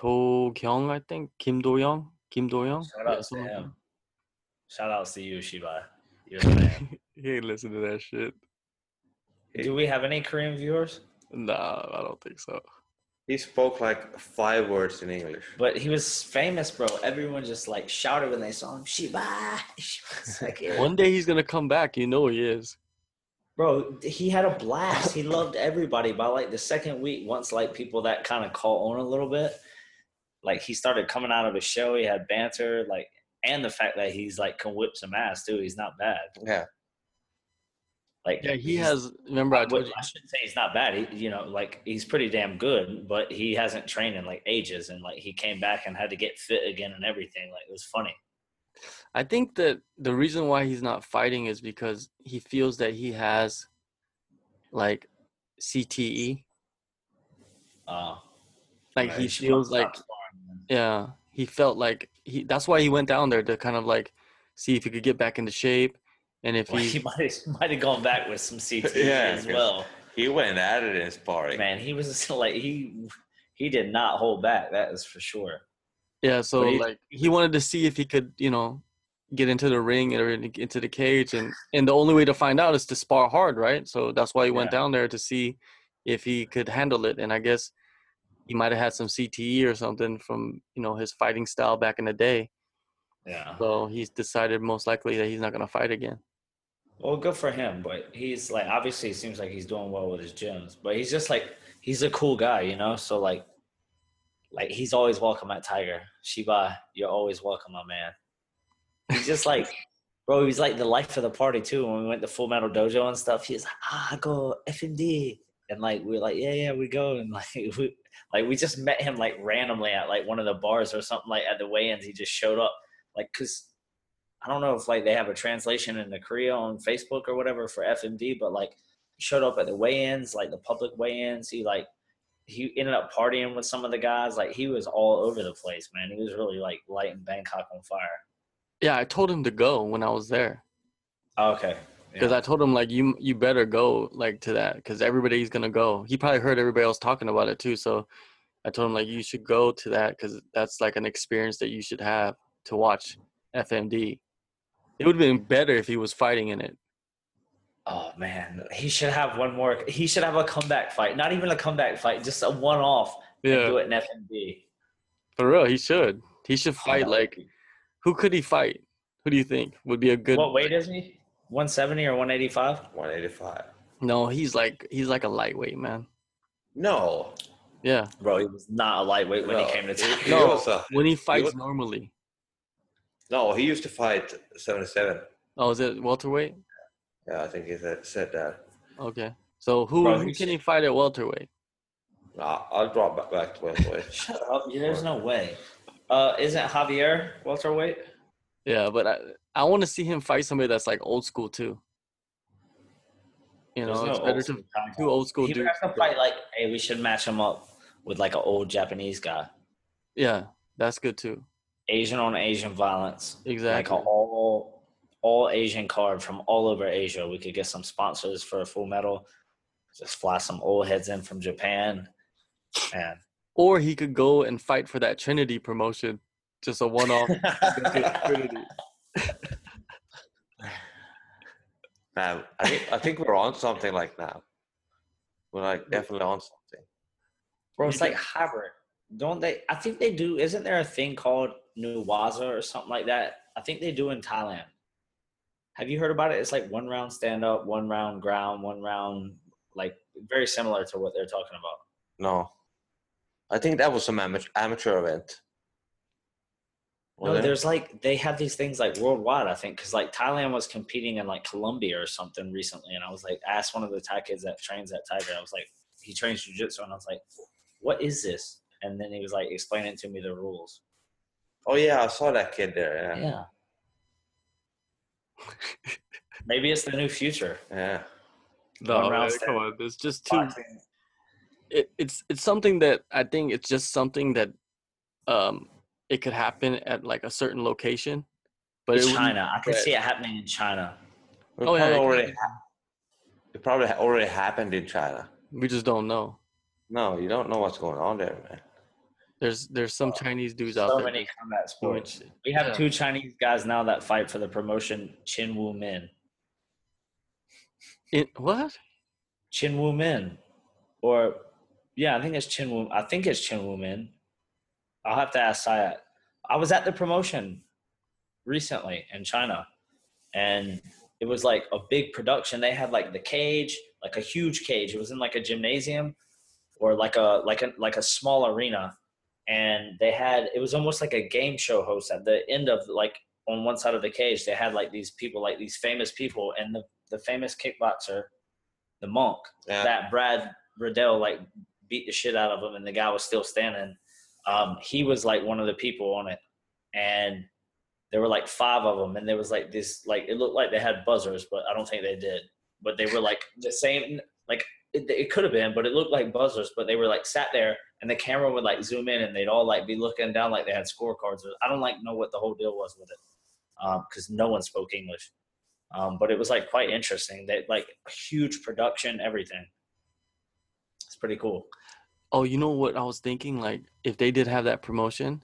Speaker 1: Do Kyung, I think Kim Do Young. Kim Do Young.
Speaker 3: Shout out to him. Shout outs to you, Shiba. You're the man. <laughs>
Speaker 1: he ain't listen to that shit.
Speaker 3: Do we have any Korean viewers?
Speaker 1: Nah, I don't think so.
Speaker 2: He spoke like five words in English.
Speaker 3: But he was famous, bro. Everyone just like shouted when they saw him. Shiba. <laughs> Like, <laughs> yeah.
Speaker 1: One day he's gonna come back. You know he is.
Speaker 3: Bro, he had a blast. He loved everybody. By like the second week, once like people that kind of call on a little bit, like he started coming out of his show. He had banter, like, and the fact that he's like can whip some ass too. He's not bad.
Speaker 2: Yeah.
Speaker 3: Like
Speaker 1: Yeah, he has. Remember I told you.
Speaker 3: I shouldn't say he's not bad. He, you know, like he's pretty damn good, but he hasn't trained in like ages, and like he came back and had to get fit again and everything. Like it was funny.
Speaker 1: I think that the reason why he's not fighting is because he feels that he has like CTE.
Speaker 3: Uh,
Speaker 1: Like
Speaker 3: right,
Speaker 1: he feels like yeah, he felt like he that's why he went down there to kind of like see if he could get back into shape and if <laughs>
Speaker 3: Well,
Speaker 1: he
Speaker 3: he might <laughs> might have gone back with some CT <laughs>
Speaker 2: Yeah,
Speaker 3: as well.
Speaker 2: He went at it in his party.
Speaker 3: Man, he was like he he did not hold back. That is for sure.
Speaker 1: yeah, so
Speaker 3: he-
Speaker 1: like he wanted to see if he could, you know, get into the ring or into the cage and and the only way to find out is to spar hard, right? So that's why he went
Speaker 3: Yeah.
Speaker 1: down there to see if he could handle it and I guess he might have had some CTE or something from, you know, his fighting style back in the day.
Speaker 3: Yeah.
Speaker 1: So he's decided most likely that he's not going to fight again.
Speaker 3: Well, good for him, but he's like obviously it seems like he's doing well with his gyms, but he's just like he's a cool guy, you know. So like, like he's always welcome at Tiger Shiba. You're always welcome, my man. He's just like, <laughs> bro. He's like the life of the party too. When we went to Full Metal Dojo and stuff, he's like, ah, I go FMD, and like we're like, yeah, yeah, we go, and <laughs> like we like we just met him like randomly at like one of the bars or something like at the weigh-ins. He just showed up, like, cause I don't know if like they have a translation into Korea on Facebook or whatever for FMD, but like showed up at the weigh-ins, like the public weigh-ins. He like he ended up partying with some of the guys. Like he was all over the place, man. He was really like lighting Bangkok on fire.
Speaker 1: Yeah, I told him to go when I was there
Speaker 3: Oh, okay.
Speaker 1: because I told him like you you better go like to that because everybody's gonna go. He probably heard everybody else talking about it too, so I told him like you should go to that because that's like an experience that you should have to watch FMD. It would have been better if he was fighting in it.
Speaker 3: Oh man, he should have one more. He should have a comeback fight. Not even a comeback fight, just a one-off. And do it in FMD.
Speaker 1: for real, he should. He should
Speaker 3: Oh,
Speaker 1: fight
Speaker 3: that would
Speaker 1: like who could he fight? Who do you think would be a good?
Speaker 3: what weight is he? 170 or 185?
Speaker 2: 185.
Speaker 1: No, he's like he's like a lightweight man.
Speaker 2: No.
Speaker 1: Yeah,
Speaker 3: Bro, he was not a lightweight when
Speaker 2: no.
Speaker 3: he came to
Speaker 2: He-
Speaker 3: town.
Speaker 1: No.
Speaker 2: was
Speaker 1: when he fights
Speaker 2: was-
Speaker 1: normally.
Speaker 2: No, he used to fight 77.
Speaker 1: Oh, is it welterweight?
Speaker 2: Yeah, I think he said, said that.
Speaker 1: Okay. So who,
Speaker 3: Bro,
Speaker 1: who can he fight at welterweight?
Speaker 2: Nah, I'll drop back, back to welterweight. <laughs>
Speaker 3: Shut up. There's no way. Uh, isn't Javier welterweight?
Speaker 1: Yeah, but I I want to see him fight somebody that's like old school too. You know,
Speaker 3: There's
Speaker 1: it's
Speaker 3: no
Speaker 1: better
Speaker 3: old
Speaker 1: to two old school
Speaker 3: He would
Speaker 1: dudes.
Speaker 3: have to fight like, hey, we should match him up with like an old Japanese guy.
Speaker 1: Yeah, that's good too.
Speaker 3: Asian on Asian violence.
Speaker 1: Exactly.
Speaker 3: Like all all Asian card from all over Asia. We could get some sponsors for a full metal. Just fly some old heads in from Japan. And
Speaker 1: Or he could go and fight for that Trinity promotion, just a one-off. Trinity. <laughs> <laughs>
Speaker 2: Man, I think, I think we're on something like now. We're like definitely on something.
Speaker 3: Bro, it's like hybrid. Don't they? I think they do. Isn't there a thing called Ne-Waza or something like that? I think they do in Thailand. Have you heard about it? It's like one round stand up, one round ground, one round, like very similar to what they're talking about.
Speaker 2: No. I think that was some amateur, amateur event.
Speaker 3: No,
Speaker 2: Wasn't it?
Speaker 3: there's like they have these things like worldwide. I think because like Thailand was competing in like Colombia or something recently, and I was like, asked one of the Thai kids that trains at Tiger. I was like, he trains jujitsu, and I was like, what is this? And then he was like explaining to me the rules.
Speaker 2: Oh yeah, I saw that kid there. Yeah.
Speaker 3: Yeah. <laughs> Maybe it's the new future.
Speaker 2: Yeah.
Speaker 1: No,
Speaker 3: One
Speaker 1: man, come on. It's just too.
Speaker 3: Boxing.
Speaker 1: It, it's it's something that I think it's just something that, um, it could happen at like a certain location, but it
Speaker 3: China. I can see it happening in China.
Speaker 2: It
Speaker 1: Oh, yeah,
Speaker 2: probably
Speaker 1: it
Speaker 2: already
Speaker 1: could.
Speaker 2: ha- it probably already happened in China.
Speaker 1: we just don't know.
Speaker 2: No, you don't know what's going on there, man.
Speaker 1: There's there's some Chinese dudes out there.
Speaker 3: So
Speaker 1: many
Speaker 3: combat sports. We have
Speaker 1: Yeah.
Speaker 3: two Chinese guys now that fight for the promotion. Chin Wu Min.
Speaker 1: In, what?
Speaker 3: Chin Wu Min, or yeah, I think it's Chin Wu. I think it's Chin Wu Min. I'll have to ask Sayat. I was at the promotion recently in China, and it was like a big production. They had like the cage, like a huge cage. It was in like a gymnasium, or like a like a like a small arena, and they had it was almost like a game show host at the end of like on one side of the cage. They had like these people, like these famous people, and the the famous kickboxer, the monk
Speaker 2: Yeah.
Speaker 3: that Brad Riddell like beat the shit out of him, and the guy was still standing. Um, he was like one of the people on it, and there were like five of them, and there was like this like it looked like they had buzzers, but I don't think they did. But they were like the same, like it, it could have been, but it looked like buzzers. But they were like sat there, and the camera would like zoom in, and they'd all like be looking down like they had scorecards. I don't like know what the whole deal was with it, because no one spoke English. Um, but it was like quite interesting. They like huge production, everything. It's pretty cool.
Speaker 1: Oh, you know what I was thinking? Like, if they did have that promotion,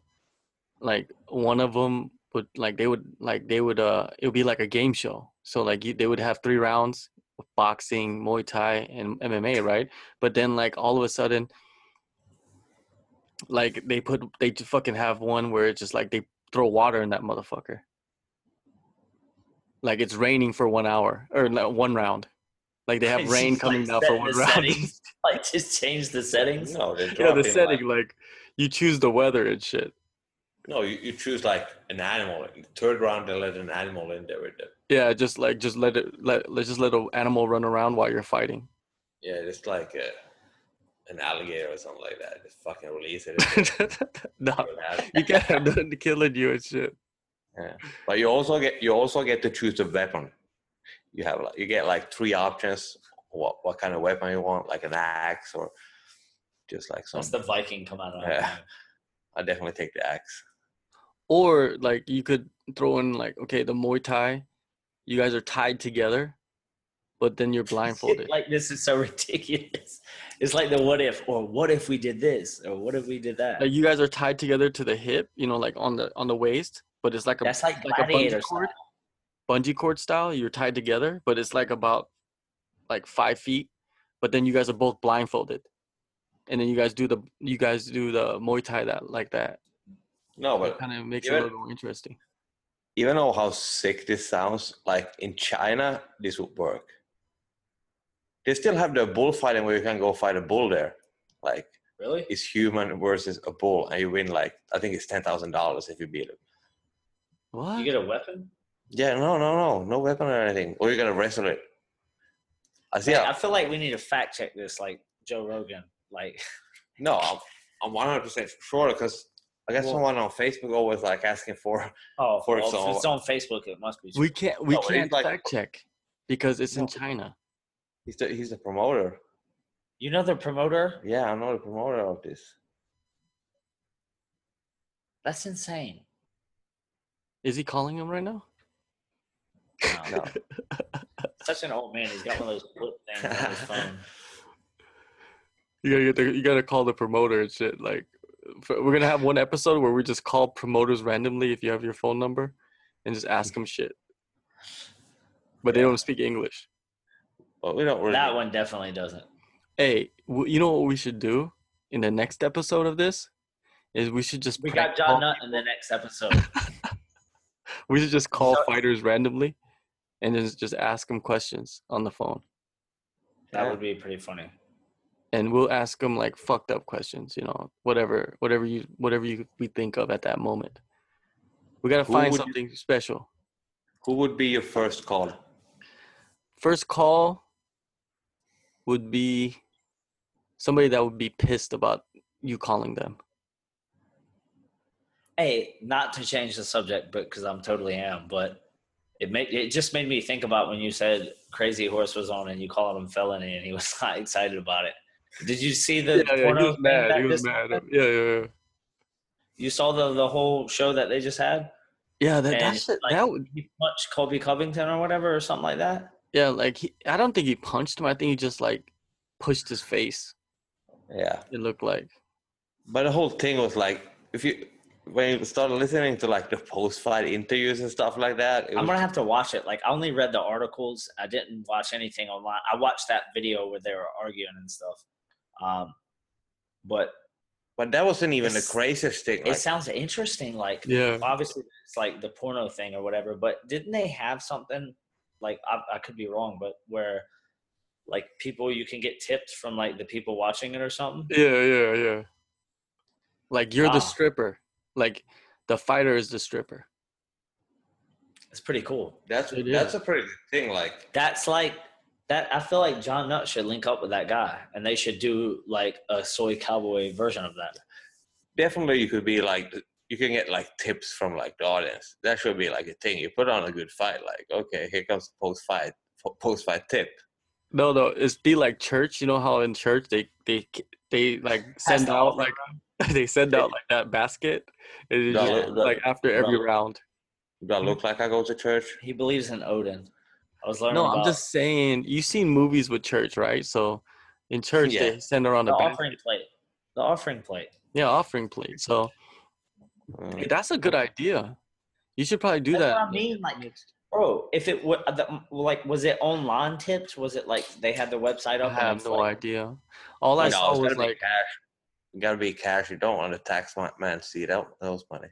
Speaker 1: like one of them would like they would like they would uh it would be like a game show. So like you, they would have three rounds of boxing, Muay Thai, and MMA, right? But then like all of a sudden, like they put they just fucking have one where it's just like they throw water in that motherfucker. Like it's raining for one hour or one round. Like they <laughs> have
Speaker 3: It's
Speaker 1: rain coming
Speaker 3: like,
Speaker 1: down for one round.
Speaker 3: settings. <laughs> <laughs> Like just change the settings.
Speaker 2: No,
Speaker 1: yeah, the setting
Speaker 2: Like,
Speaker 1: like you choose the weather and shit.
Speaker 2: no, you, you choose like an animal. In the third round, they let an animal in there with them.
Speaker 1: Yeah, just like just let it let let's just let an animal run around while you're fighting.
Speaker 2: Yeah, it's like a, an alligator or something like that. Just fucking release it. <laughs>
Speaker 1: no,
Speaker 2: let it happen.
Speaker 1: you can't have nothing killing you and shit.
Speaker 2: Yeah. But you also get you also get to choose the weapon. You have like you get like three options. What what kind of weapon you want? Like an axe or just like some.
Speaker 3: That's the Viking come out of
Speaker 2: Yeah. I definitely take the axe.
Speaker 1: Or like you could throw in like okay, the Muay Thai, you guys are tied together, but then you're blindfolded. <laughs>
Speaker 3: like this is so ridiculous. It's like the what if, or what if we did this, or what if we did that?
Speaker 1: Like you guys are tied together to the hip, you know, like on the on the waist, but it's like a
Speaker 3: That's like
Speaker 1: like a bungee
Speaker 3: gladiator
Speaker 1: cord,
Speaker 3: style.
Speaker 1: bungee cord style. You're tied together, but it's like about like five feet. But then you guys are both blindfolded, and then you guys do the you guys do the Muay Thai that like that.
Speaker 2: No, but
Speaker 1: kind of makes it a little more interesting.
Speaker 2: even though how sick this sounds, like in China, this would work. They still have the bullfighting where you can go fight a bull there. Like
Speaker 3: Really?
Speaker 2: it's human versus a bull, and you win like I think it's ten thousand dollars if you beat him.
Speaker 1: What?
Speaker 3: You get a weapon?
Speaker 2: Yeah, no, no, no, no weapon or anything. Or you're gonna wrestle it. I see.
Speaker 3: Man, I feel like we need to fact check this, like Joe Rogan. Like, <laughs>
Speaker 2: No, I'm, I'm 100% sure because I guess
Speaker 3: Well-
Speaker 2: someone on Facebook always like asking for.
Speaker 3: oh,
Speaker 2: For
Speaker 3: well, if it's on Facebook, it must be.
Speaker 1: we can't we
Speaker 2: No,
Speaker 1: can't
Speaker 2: like-
Speaker 1: fact check because it's in China.
Speaker 2: He's the he's the promoter.
Speaker 3: You know the promoter?
Speaker 2: Yeah, I know the promoter of this.
Speaker 3: That's insane.
Speaker 1: Is he calling him right now?
Speaker 3: No.
Speaker 2: No. <laughs>
Speaker 3: Such an old man. He's got one of those flip things on his <laughs> phone.
Speaker 1: You gotta get the, you gotta call the promoter and shit. Like, f- we're gonna have one episode where we just call promoters randomly if you have your phone number, and just ask them shit. But they don't speak English.
Speaker 2: But we don't really.
Speaker 3: That one definitely doesn't.
Speaker 1: Hey, w- you know what we should do in the next episode of this? Is we should just
Speaker 3: We got John
Speaker 1: call-
Speaker 3: Nutt in the next episode. <laughs>
Speaker 1: we should just call
Speaker 3: So-
Speaker 1: fighters randomly, and just just ask them questions on the phone,
Speaker 3: That
Speaker 2: Yeah.
Speaker 3: would be pretty funny.
Speaker 1: and we'll ask them like fucked up questions. You know, whatever whatever you whatever you we think of at that moment. We gotta
Speaker 2: Who
Speaker 1: find
Speaker 2: would you-
Speaker 1: something special.
Speaker 2: Who would be your first call?
Speaker 1: First call would be somebody that would be pissed about you calling them.
Speaker 3: Hey, not to change the subject, but because I'm totally am, but it made it just made me think about when you said Crazy Horse was on and you called him felony and he <laughs> was not excited about it. Did you see the
Speaker 1: yeah, yeah, he was mad.
Speaker 3: that
Speaker 1: He was mad.
Speaker 3: happened?
Speaker 1: Yeah, yeah, yeah.
Speaker 3: You saw the the whole show that they just had.
Speaker 1: Yeah, that, that
Speaker 3: And,
Speaker 1: shit,
Speaker 3: like,
Speaker 1: that would,
Speaker 3: He punched Colby Covington or whatever or something like that.
Speaker 1: Yeah, like he, I don't think he punched him. I think he just like pushed his face.
Speaker 2: Yeah.
Speaker 1: It looked like,
Speaker 2: but the whole thing was like, if you when you start listening to like the post-fight interviews and stuff like that, it
Speaker 3: I'm
Speaker 2: was,
Speaker 3: gonna have to watch it. Like I only read the articles. I didn't watch anything online. I watched that video where they were arguing and stuff. Um, but
Speaker 2: but that wasn't even the craziest thing.
Speaker 3: it sounds interesting. Like
Speaker 1: Yeah.
Speaker 3: obviously it's like the porno thing or whatever. But didn't they have something like I, I could be wrong, but where like people you can get tips from like the people watching it or something?
Speaker 1: Yeah, yeah, yeah. Like you're the
Speaker 3: ah.
Speaker 1: stripper. Like the fighter is the stripper.
Speaker 3: It's pretty cool.
Speaker 2: that's
Speaker 1: It
Speaker 2: that's
Speaker 1: is.
Speaker 2: a pretty good thing. Like,
Speaker 3: That's like that. I feel like John Nutt should link up with that guy, and they should do like a Soi Cowboy version of that.
Speaker 2: definitely, you could be like, you can get like tips from like the audience. That should be like a thing. You put on a good fight. Like, okay, here comes the post-fight post-fight tip.
Speaker 1: No, no, it's be like church. You know how in church they they they like send out like <laughs> they send out like that basket, and
Speaker 2: Yeah,
Speaker 1: just,
Speaker 2: yeah.
Speaker 1: like after every
Speaker 2: Yeah.
Speaker 1: round.
Speaker 2: Do I look like I go to church?
Speaker 3: He believes in Odin. I was learning
Speaker 1: No,
Speaker 3: about
Speaker 1: I'm just saying. You've seen movies with church, right? So in church
Speaker 2: Yeah.
Speaker 1: they send around
Speaker 3: the
Speaker 1: a
Speaker 3: offering plate. The offering plate.
Speaker 1: Yeah, offering plate. So. Hey, that's a good idea. You should probably do
Speaker 3: That's
Speaker 1: that.
Speaker 3: what I mean. Like, bro, if it was like, was it online tips? Was it like they had their website
Speaker 1: I
Speaker 3: up? and
Speaker 1: have no
Speaker 3: like-
Speaker 1: idea. All I
Speaker 2: No,
Speaker 1: saw oh,
Speaker 2: it's
Speaker 1: was
Speaker 2: gotta be
Speaker 1: like
Speaker 2: cash. You gotta be cash. You don't want to tax my man see that those money.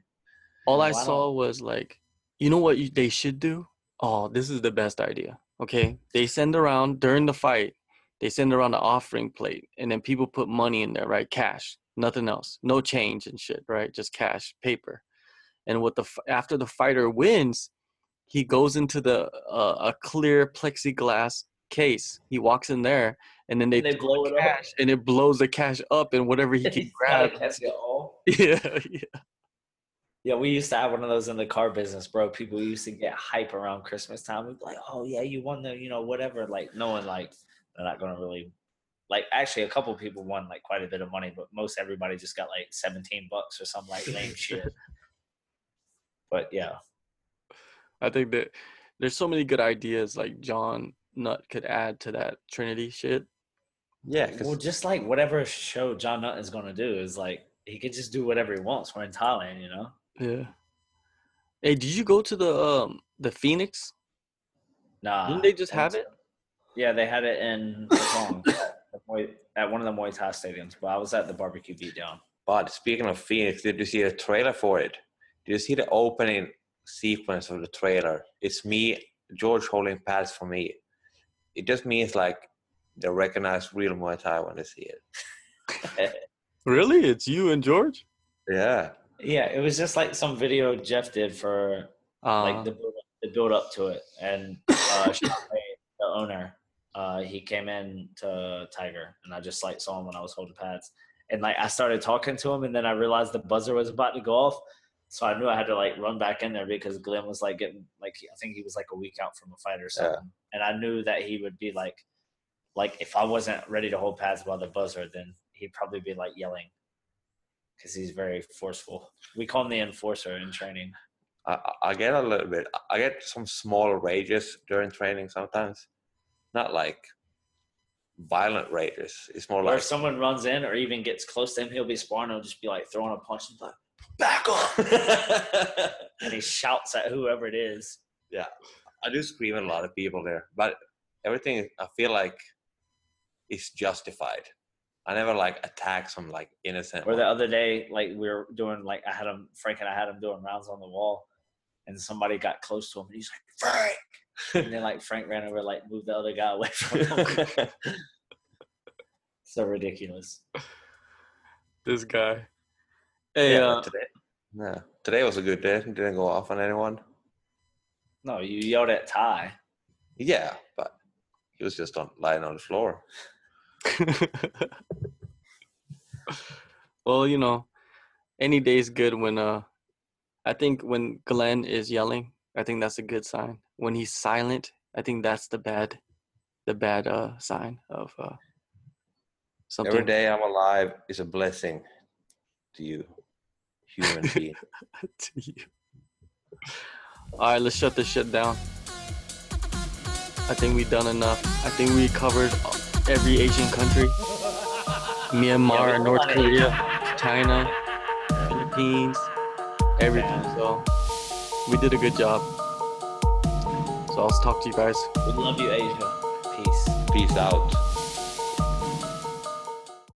Speaker 1: all
Speaker 3: No,
Speaker 1: I
Speaker 3: I
Speaker 1: saw was like, you know what you, they should do? Oh, this is the best idea. Okay, they send around during the fight. They send around the offering plate, and then people put money in there, right? Cash, nothing else, no change and shit, right? Just cash, paper. And what the after the fighter wins, he goes into the uh, a clear plexiglass case. He walks in there, and then they,
Speaker 3: They blow
Speaker 1: the
Speaker 3: it up.
Speaker 1: cash, and it blows the cash up, and whatever he <laughs> can grab.
Speaker 3: Catch it all. <laughs>
Speaker 1: yeah, yeah.
Speaker 3: Yeah, we used to have one of those in the car business, bro. People used to get hype around Christmas time. We'd be like, "Oh yeah, you won the, you know, whatever." Like, no one like they're not gonna really, like. Actually, a couple people won like quite a bit of money, but most everybody just got like seventeen bucks or some like lame <laughs> shit. But yeah,
Speaker 1: I think that there's so many good ideas like John Nutt could add to that Trinity shit.
Speaker 2: Yeah.
Speaker 3: well, just like whatever show John Nutt is gonna do is like he could just do whatever he wants. We're in Thailand, you know.
Speaker 1: Yeah. Hey, did you go to the um the Phoenix?
Speaker 3: Nah,
Speaker 1: Didn't they just have
Speaker 3: it? Yeah, they had it in Hong Kong, at Muay- at one of the Muay Thai stadiums. But I was at the barbecue beatdown.
Speaker 2: but speaking of Phoenix, did you see the trailer for it? Did you see the opening sequence of the trailer? It's me, George holding pads for me. It just means like they recognize real Muay Thai when they see it. <laughs>
Speaker 1: Really? It's you and George?
Speaker 2: Yeah.
Speaker 3: Yeah, it was just like some video Jeff did for
Speaker 1: Uh,
Speaker 3: like the build, the build up to it, and uh, <laughs> Shafe, the owner, uh, he came in to Tiger, and I just like saw him when I was holding pads, and like I started talking to him, and then I realized the buzzer was about to go off, so I knew I had to like run back in there because Glenn was like getting like I think he was like a week out from a fight or something, and I knew that he would be like, like if I wasn't ready to hold pads by the buzzer, then he'd probably be like yelling. Because he's very forceful. We call him the enforcer in training.
Speaker 2: I- I get a little bit. I get some small rages during training sometimes. Not like violent rages. It's more
Speaker 3: Or
Speaker 2: like
Speaker 3: if someone runs in or even gets close to him, he'll be sparring. He'll just be like throwing a punch and like, back off. <laughs> and he shouts at whoever it is.
Speaker 2: Yeah, I do scream at a lot of people there, but everything I feel like is justified. I never like attack some like innocent.
Speaker 3: Or
Speaker 2: one.
Speaker 3: the other day, like we were doing, like I had him, Frank and I had him doing rounds on the wall, and somebody got close to him, and he's like, Frank. And then like Frank ran over, like moved the other guy away <laughs> from him. <laughs> so ridiculous.
Speaker 1: this guy. Hey,
Speaker 2: yeah,
Speaker 1: uh,
Speaker 2: today, yeah, today was a good day. He Didn't go off on anyone.
Speaker 3: No, you yelled at Ty.
Speaker 2: Yeah, but he was just on lying on the floor. <laughs>
Speaker 1: well, you know, any day's good when uh I think when Glenn is yelling, I think that's a good sign. When he's silent, I think that's the bad the bad uh sign of uh something
Speaker 2: Every day I'm alive is a blessing to you, human <laughs> being.
Speaker 1: to you. All right, let's shut this shit down. I think we've done enough. I think we covered every Asian country. Myanmar,
Speaker 3: Yeah,
Speaker 1: North
Speaker 3: wanted-
Speaker 1: Korea, China, Philippines, everything. So we did a good job. So I'll talk to you guys.
Speaker 3: We love you, Asia. Peace.
Speaker 2: Peace out.